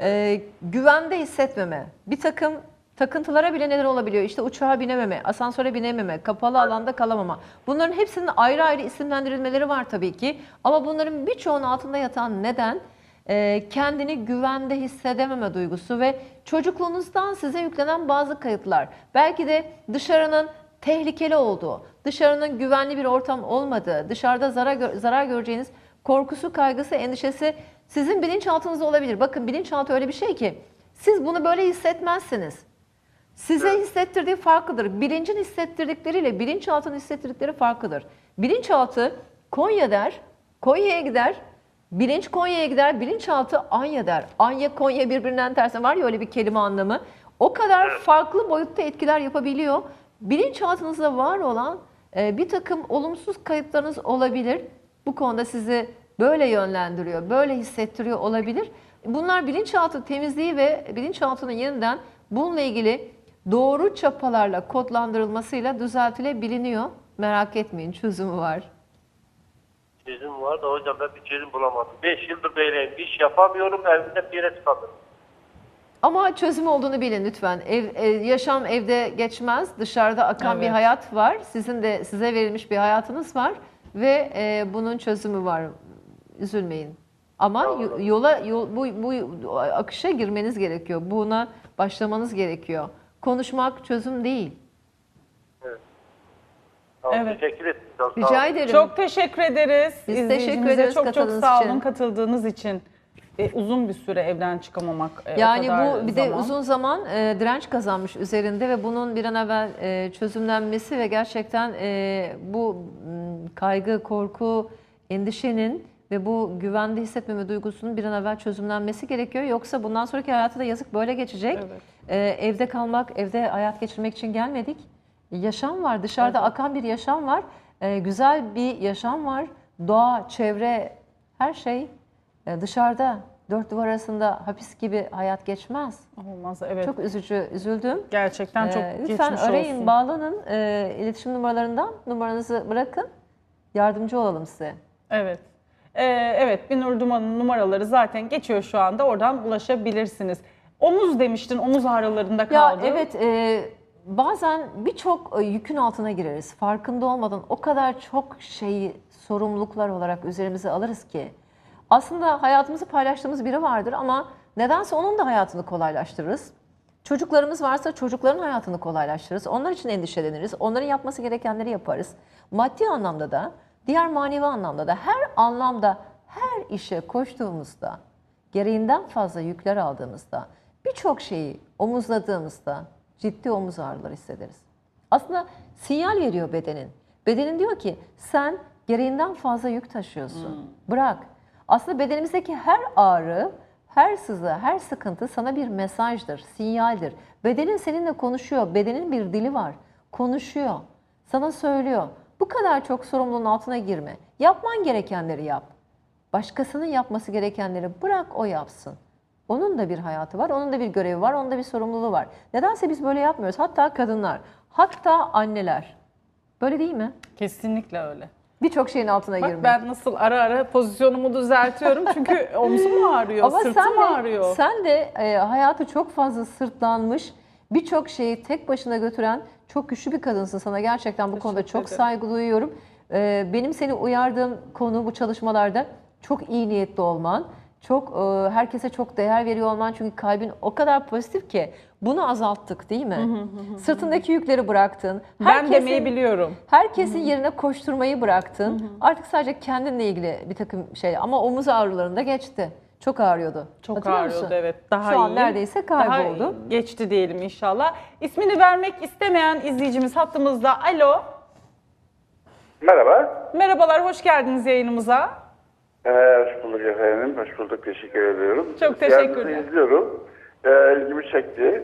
e, güvende hissetmeme, bir takım takıntılara bile neden olabiliyor. İşte uçağa binememe, asansöre binememe, kapalı alanda kalamama. Bunların hepsinin ayrı ayrı isimlendirilmeleri var tabii ki. Ama bunların birçoğunun altında yatan neden e, kendini güvende hissedememe duygusu ve çocukluğunuzdan size yüklenen bazı kayıtlar. Belki de dışarının tehlikeli olduğu, dışarının güvenli bir ortam olmadığı, dışarıda zarar, zarar göreceğiniz korkusu, kaygısı, endişesi sizin bilinçaltınızda olabilir. Bakın bilinçaltı öyle bir şey ki siz bunu böyle hissetmezsiniz. Size hissettirdiği farklıdır. Bilincin hissettirdikleriyle bilinçaltının hissettirdikleri farklıdır. Bilinçaltı Konya der, Konya'ya gider. Bilinç Konya'ya gider, bilinçaltı Anya der. Anya, Konya birbirinden tersi var ya öyle bir kelime anlamı. O kadar farklı boyutta etkiler yapabiliyor. Bilinçaltınızda var olan e, bir takım olumsuz kayıtlarınız olabilir. Bu konuda sizi böyle yönlendiriyor, böyle hissettiriyor olabilir. Bunlar bilinçaltı temizliği ve bilinçaltının yeniden bununla ilgili doğru çapalarla kodlandırılmasıyla düzeltilebiliniyor. Merak etmeyin çözümü var. Çözüm var da hocam ben bir çözüm bulamadım. 5 yıldır böyleyim. Bir iş yapamıyorum. Evimde bir yere çıkamıyorum. Ama çözüm olduğunu bilin lütfen. Ev, e, yaşam evde geçmez. Dışarıda akan bir Evet. hayat var. Sizin de size verilmiş bir hayatınız var ve e, bunun çözümü var. Üzülmeyin. Ama yo- yola yol, bu, bu akışa girmeniz gerekiyor. Buna başlamanız gerekiyor. Konuşmak çözüm değil. Tamam, Evet. Teşekkür ederim. Olun. Rica ederim. Çok teşekkür ederiz. Biz teşekkür ederiz Çok çok sağ olun için. katıldığınız için. E, uzun bir süre evden çıkamamak. e, Yani bu bir de zaman. uzun zaman e, direnç kazanmış üzerinde ve bunun bir an evvel e, çözümlenmesi ve gerçekten e, bu m, kaygı, korku, endişenin ve bu güvende hissetmeme duygusunun bir an evvel çözümlenmesi gerekiyor. Yoksa bundan sonraki hayatı da yazık böyle geçecek. Evet. E, evde kalmak, evde hayat geçirmek için gelmedik. Yaşam var, dışarıda akan bir yaşam var. E, güzel bir yaşam var. Doğa, çevre, her şey e, dışarıda. Dört duvar arasında hapis gibi hayat geçmez. Olmaz evet. Çok üzücü, üzüldüm. Gerçekten çok Ee, lütfen geçmiş arayın, olsun. bağlanın. Ee, iletişim numaralarından numaranızı bırakın. Yardımcı olalım size. Evet. Ee, evet Binur Duman'ın numaraları zaten geçiyor şu anda. Oradan ulaşabilirsiniz. Omuz demiştin, omuz ağrılarında Ya kaldı. evet, e, bazen birçok e, yükün altına gireriz. Farkında olmadan o kadar çok şeyi sorumluluklar olarak üzerimize alırız ki. Aslında hayatımızı paylaştığımız biri vardır ama nedense onun da hayatını kolaylaştırırız. Çocuklarımız varsa çocukların hayatını kolaylaştırırız. Onlar için endişeleniriz. Onların yapması gerekenleri yaparız. Maddi anlamda da, diğer manevi anlamda da her anlamda her işe koştuğumuzda, gereğinden fazla yükler aldığımızda, birçok şeyi omuzladığımızda ciddi omuz ağrıları hissederiz. Aslında sinyal veriyor bedenin. Bedenin diyor ki sen gereğinden fazla yük taşıyorsun. Bırak. Aslında bedenimizdeki her ağrı, her sızı, her sıkıntı sana bir mesajdır, sinyaldir. Bedenin seninle konuşuyor. Bedenin bir dili var. Konuşuyor. Sana söylüyor. Bu kadar çok sorumluluğun altına girme. Yapman gerekenleri yap. Başkasının yapması gerekenleri bırak o yapsın. Onun da bir hayatı var, onun da bir görevi var, onun da bir sorumluluğu var. Nedense biz böyle yapmıyoruz. Hatta kadınlar, hatta anneler. Böyle değil mi? Kesinlikle öyle. Birçok şeyin altına Bak girmek. ben nasıl ara ara pozisyonumu düzeltiyorum çünkü omzum ağrıyor, Ama sırtım sen de, ağrıyor. sen de e, hayatı çok fazla sırtlanmış, birçok şeyi tek başına götüren çok güçlü bir kadınsın. Sana gerçekten bu konuda çok saygı duyuyorum. E, benim seni uyardığım konu bu çalışmalarda çok iyi niyetli olman. Çok e, herkese çok değer veriyor olman çünkü kalbin o kadar pozitif ki bunu azalttık değil mi? Sırtındaki yükleri bıraktın. ben Herkesin- demeyi biliyorum. Herkesin yerine koşturmayı bıraktın. Artık sadece kendinle ilgili bir takım şey ama omuz ağrılarında geçti. Çok ağrıyordu. Çok Hatırlıyor ağrıyordu musun? evet. Daha Şu an iyi. neredeyse kayboldu. Daha geçti diyelim inşallah. İsmini vermek istemeyen izleyicimiz hattımızda. Alo. Merhaba. Merhabalar, hoş geldiniz yayınımıza. Ee, hoş bulduk efendim. Hoş bulduk. Teşekkür ediyorum. Çok teşekkürler. Yayınınızı izliyorum. Ee, ilgimi çekti.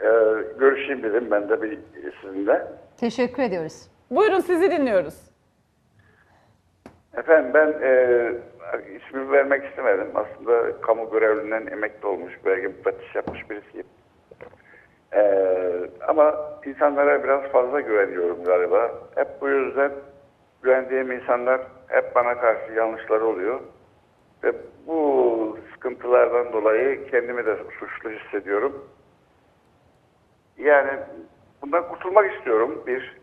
Ee, görüşeyim dedim ben de bir sizinle. Teşekkür ediyoruz. Buyurun sizi dinliyoruz. Efendim ben e, ismimi vermek istemedim. Aslında kamu görevliliğinden emekli olmuş, belki müfettiş yapmış birisiyim. Ee, ama insanlara biraz fazla güveniyorum galiba. Hep bu yüzden güvendiğim insanlar hep bana karşı yanlışları oluyor. Ve bu sıkıntılardan dolayı kendimi de suçlu hissediyorum. Yani bundan kurtulmak istiyorum. Bir,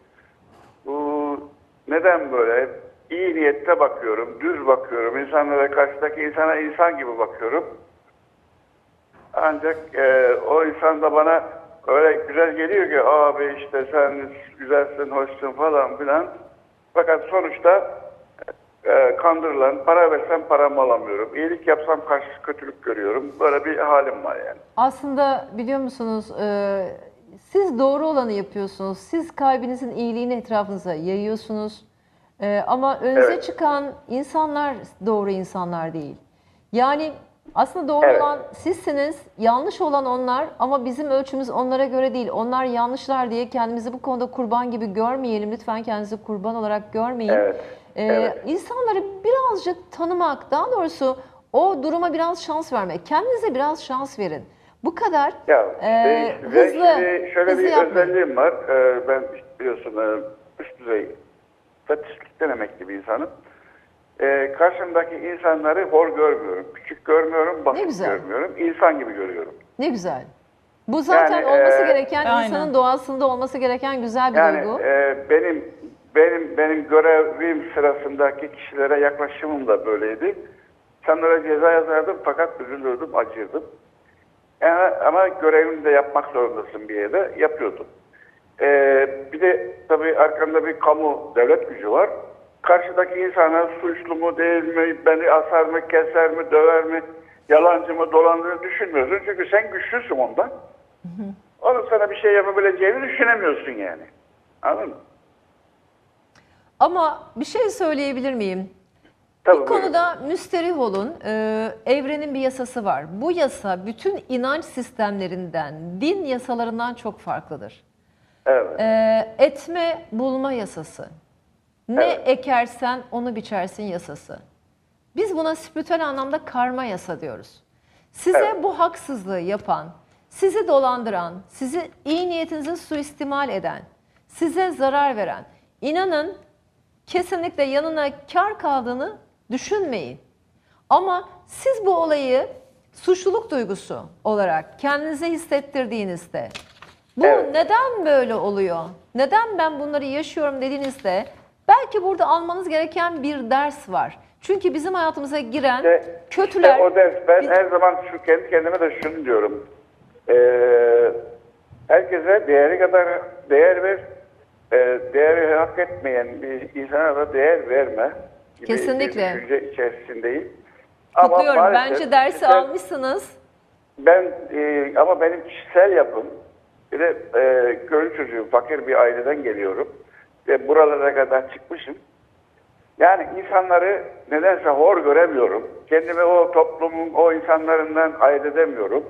bu neden böyle? İyi niyette bakıyorum, düz bakıyorum. İnsanlara, karşıdaki insana insan gibi bakıyorum. Ancak e, o insan da bana öyle güzel geliyor ki abi işte sen güzelsin, hoşsun falan filan. Fakat sonuçta e, kandırılan, para versem paramı alamıyorum. İyilik yapsam karşı kötülük görüyorum. Böyle bir halim var yani. Aslında biliyor musunuz e, siz doğru olanı yapıyorsunuz. Siz kalbinizin iyiliğini etrafınıza yayıyorsunuz. E, ama önünüze Evet. çıkan insanlar doğru insanlar değil. Yani aslında doğru Evet. olan sizsiniz, yanlış olan onlar ama bizim ölçümüz onlara göre değil. Onlar yanlışlar diye kendimizi bu konuda kurban gibi görmeyelim. Lütfen kendinizi kurban olarak görmeyin. Evet, Ee, evet. İnsanları birazcık tanımak, daha doğrusu o duruma biraz şans vermek. Kendinize biraz şans verin. Bu kadar Ya e, işte ve hızlı, şimdi şöyle hızlı bir yapmayın. özelliğim var. Ee, ben biliyorsun e, üst düzey statistikten emekli bir insanım. Ee, karşımdaki insanları hor görmüyorum. Küçük görmüyorum, Ne basit güzel. görmüyorum. İnsan gibi görüyorum. Ne güzel. Bu zaten Yani, olması e, gereken, aynen. insanın doğasında olması gereken güzel bir Yani duygu. e, benim benim benim görevim sırasındaki kişilere yaklaşımım da böyleydi. İnsanlara ceza yazardım fakat üzülürdüm, acırdım. Yani, ama görevimi de yapmak zorundasın bir yerde. Yapıyordum. Ee, bir de tabii arkanda bir kamu devlet gücü var. Karşıdaki insana suçlu mu değil mi, beni asar mı, keser mi, döver mi, yalancı mı, dolandırır düşünmüyorsun. Çünkü sen güçlüsün ondan. Onun sana bir şey yapabileceğini düşünemiyorsun yani. Anladın mı? Ama bir şey söyleyebilir miyim? Tabii Bir buyurun. konuda müsterih olun. Ee, evrenin bir yasası var. Bu yasa bütün inanç sistemlerinden, din yasalarından çok farklıdır. Evet. Ee, etme bulma yasası. Ne Evet. ekersen onu biçersin yasası. Biz buna spiritüel anlamda karma yasa diyoruz. Size Evet. bu haksızlığı yapan, sizi dolandıran, sizi iyi niyetinizi suistimal eden, size zarar veren, inanın kesinlikle yanına kar kaldığını düşünmeyin. Ama siz bu olayı suçluluk duygusu olarak kendinize hissettirdiğinizde bu Evet. neden böyle oluyor? Neden ben bunları yaşıyorum dediğinizde belki burada almanız gereken bir ders var. Çünkü bizim hayatımıza giren İşte- kötüler işte o ders ben biz- her zaman şu kendi kendime de şunu diyorum. Ee, herkese değeri kadar değer ver. Ee, değeri hak etmeyen bir insana da değer verme. gibi Kesinlikle. Bir düşünce içerisindeyim. kutluyorum. maalesef Bence dersi kişisel- almışsınız. Ben e, ama benim kişisel yapım bir de e, köylü çocuğum, fakir bir aileden geliyorum ve buralara kadar çıkmışım. Yani insanları nedense hor göremiyorum. Kendimi o toplumun, o insanlarından ayırt edemiyorum.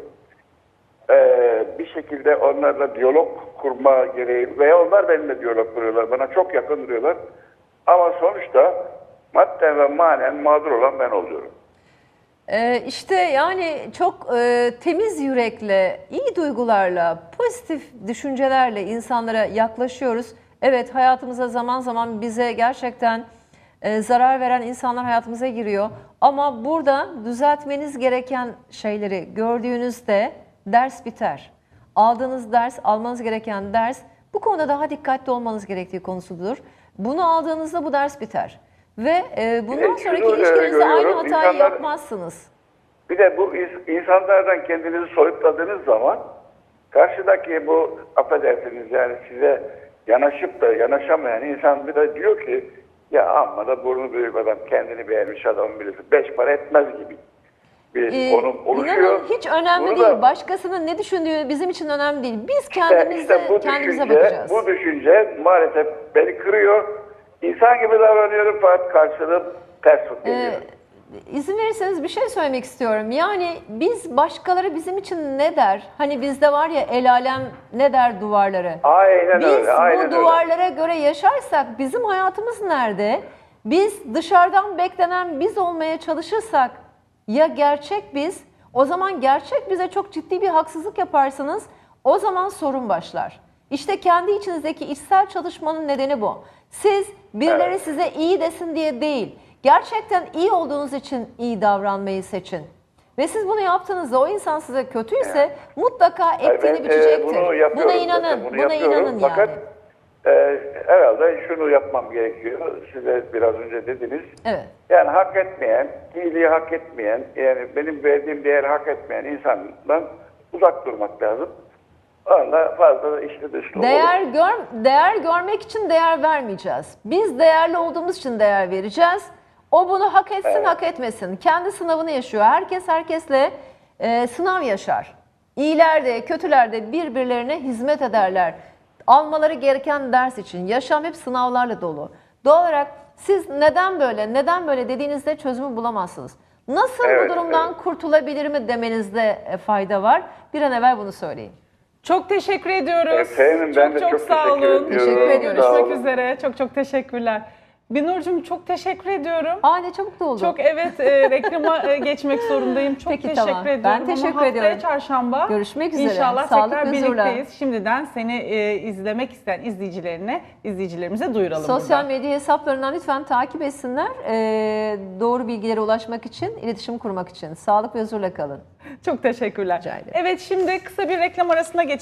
Ee, bir şekilde onlarla diyalog kurma gereği veya onlar benimle diyalog kuruyorlar. Bana çok yakın duruyorlar. Ama sonuçta madden ve manen mağdur olan ben oluyorum. Ee, işte yani çok e, temiz yürekle, iyi duygularla, pozitif düşüncelerle insanlara yaklaşıyoruz. Evet hayatımıza zaman zaman bize gerçekten e, zarar veren insanlar hayatımıza giriyor. Ama burada düzeltmeniz gereken şeyleri gördüğünüzde ders biter. Aldığınız ders, almanız gereken ders bu konuda daha dikkatli olmanız gerektiği konusudur. Bunu aldığınızda bu ders biter. Ve e, bundan şunu, sonraki e, ilişkinizde aynı hatayı insanlar- yapmazsınız. Bir de bu ins- insanlardan kendinizi soyutladığınız zaman karşıdaki bu affedersiniz yani size yanaşıp da yanaşamayan insan bir de diyor ki ya amma da burnu büyük adam kendini beğenmiş adam birisi beş para etmez gibi bir Ee, konum oluşuyor. inanın hiç önemli Bunu değil. da- Başkasının ne düşündüğü bizim için önemli değil. Biz işte, kendimize işte bu kendimize düşünce, bakacağız. bu düşünce maalesef beni kırıyor. İnsan gibi davranıyorum fakat karşılığım ters tut geliyor. Ee, izin verirseniz bir şey söylemek istiyorum. Yani biz başkaları bizim için ne der? Hani bizde var ya el alem ne der duvarları. aynen Biz öyle, aynen bu öyle. duvarlara göre yaşarsak bizim hayatımız nerede? Biz dışarıdan beklenen biz olmaya çalışırsak ya gerçek biz o zaman gerçek bize çok ciddi bir haksızlık yaparsınız. O zaman sorun başlar. İşte kendi içinizdeki içsel çalışmanın nedeni bu. Siz birileri Evet. size iyi desin diye değil. Gerçekten iyi olduğunuz için iyi davranmayı seçin. Ve siz bunu yaptığınızda o insan size kötüyse mutlaka Hayır, ettiğini ben, e, biçecektir. bunu yapıyorum buna inanın, zaten, bunu buna inanın Fakat, yani. e, herhalde şunu yapmam gerekiyor. Size biraz önce dediniz. Evet. Yani hak etmeyen, iyiliği hak etmeyen, yani benim verdiğim değeri hak etmeyen insandan uzak durmak lazım. Onunla fazla da işte dışlı Değer olur. gör değer görmek için değer vermeyeceğiz. Biz değerli olduğumuz için değer vereceğiz. O bunu hak etsin, Evet. hak etmesin. Kendi sınavını yaşıyor. Herkes herkesle e, sınav yaşar. İyiler de, kötüler de birbirlerine hizmet ederler. Almaları gereken ders için. Yaşam hep sınavlarla dolu. Doğal olarak siz neden böyle, neden böyle dediğinizde çözümü bulamazsınız. Nasıl Evet, bu durumdan evet. kurtulabilir temenizde e, fayda var? Bir an evvel bunu söyleyin. Çok teşekkür ediyoruz. Efendim, ben de çok sağ teşekkür olun. ediyorum. Teşekkür ediyoruz. Görüşmek olun. üzere. Çok çok teşekkürler. Binur'cum çok teşekkür ediyorum. Aa ne çabuk da oldu. Çok evet e, reklama e, geçmek zorundayım. Çok Peki, teşekkür tamam. ediyorum. Ben Ama teşekkür haftaya ediyorum. çarşamba Görüşmek üzere. İnşallah Sağlık tekrar huzurla. birlikteyiz. Şimdiden seni e, izlemek isteyen izleyicilerine, izleyicilerimize duyuralım Sosyal buradan. medya hesaplarından lütfen takip etsinler. Ee, doğru bilgilere ulaşmak için, iletişim kurmak için. Sağlık ve huzurla kalın. Çok teşekkürler. Rica ederim. Evet şimdi kısa bir reklam arasına geç.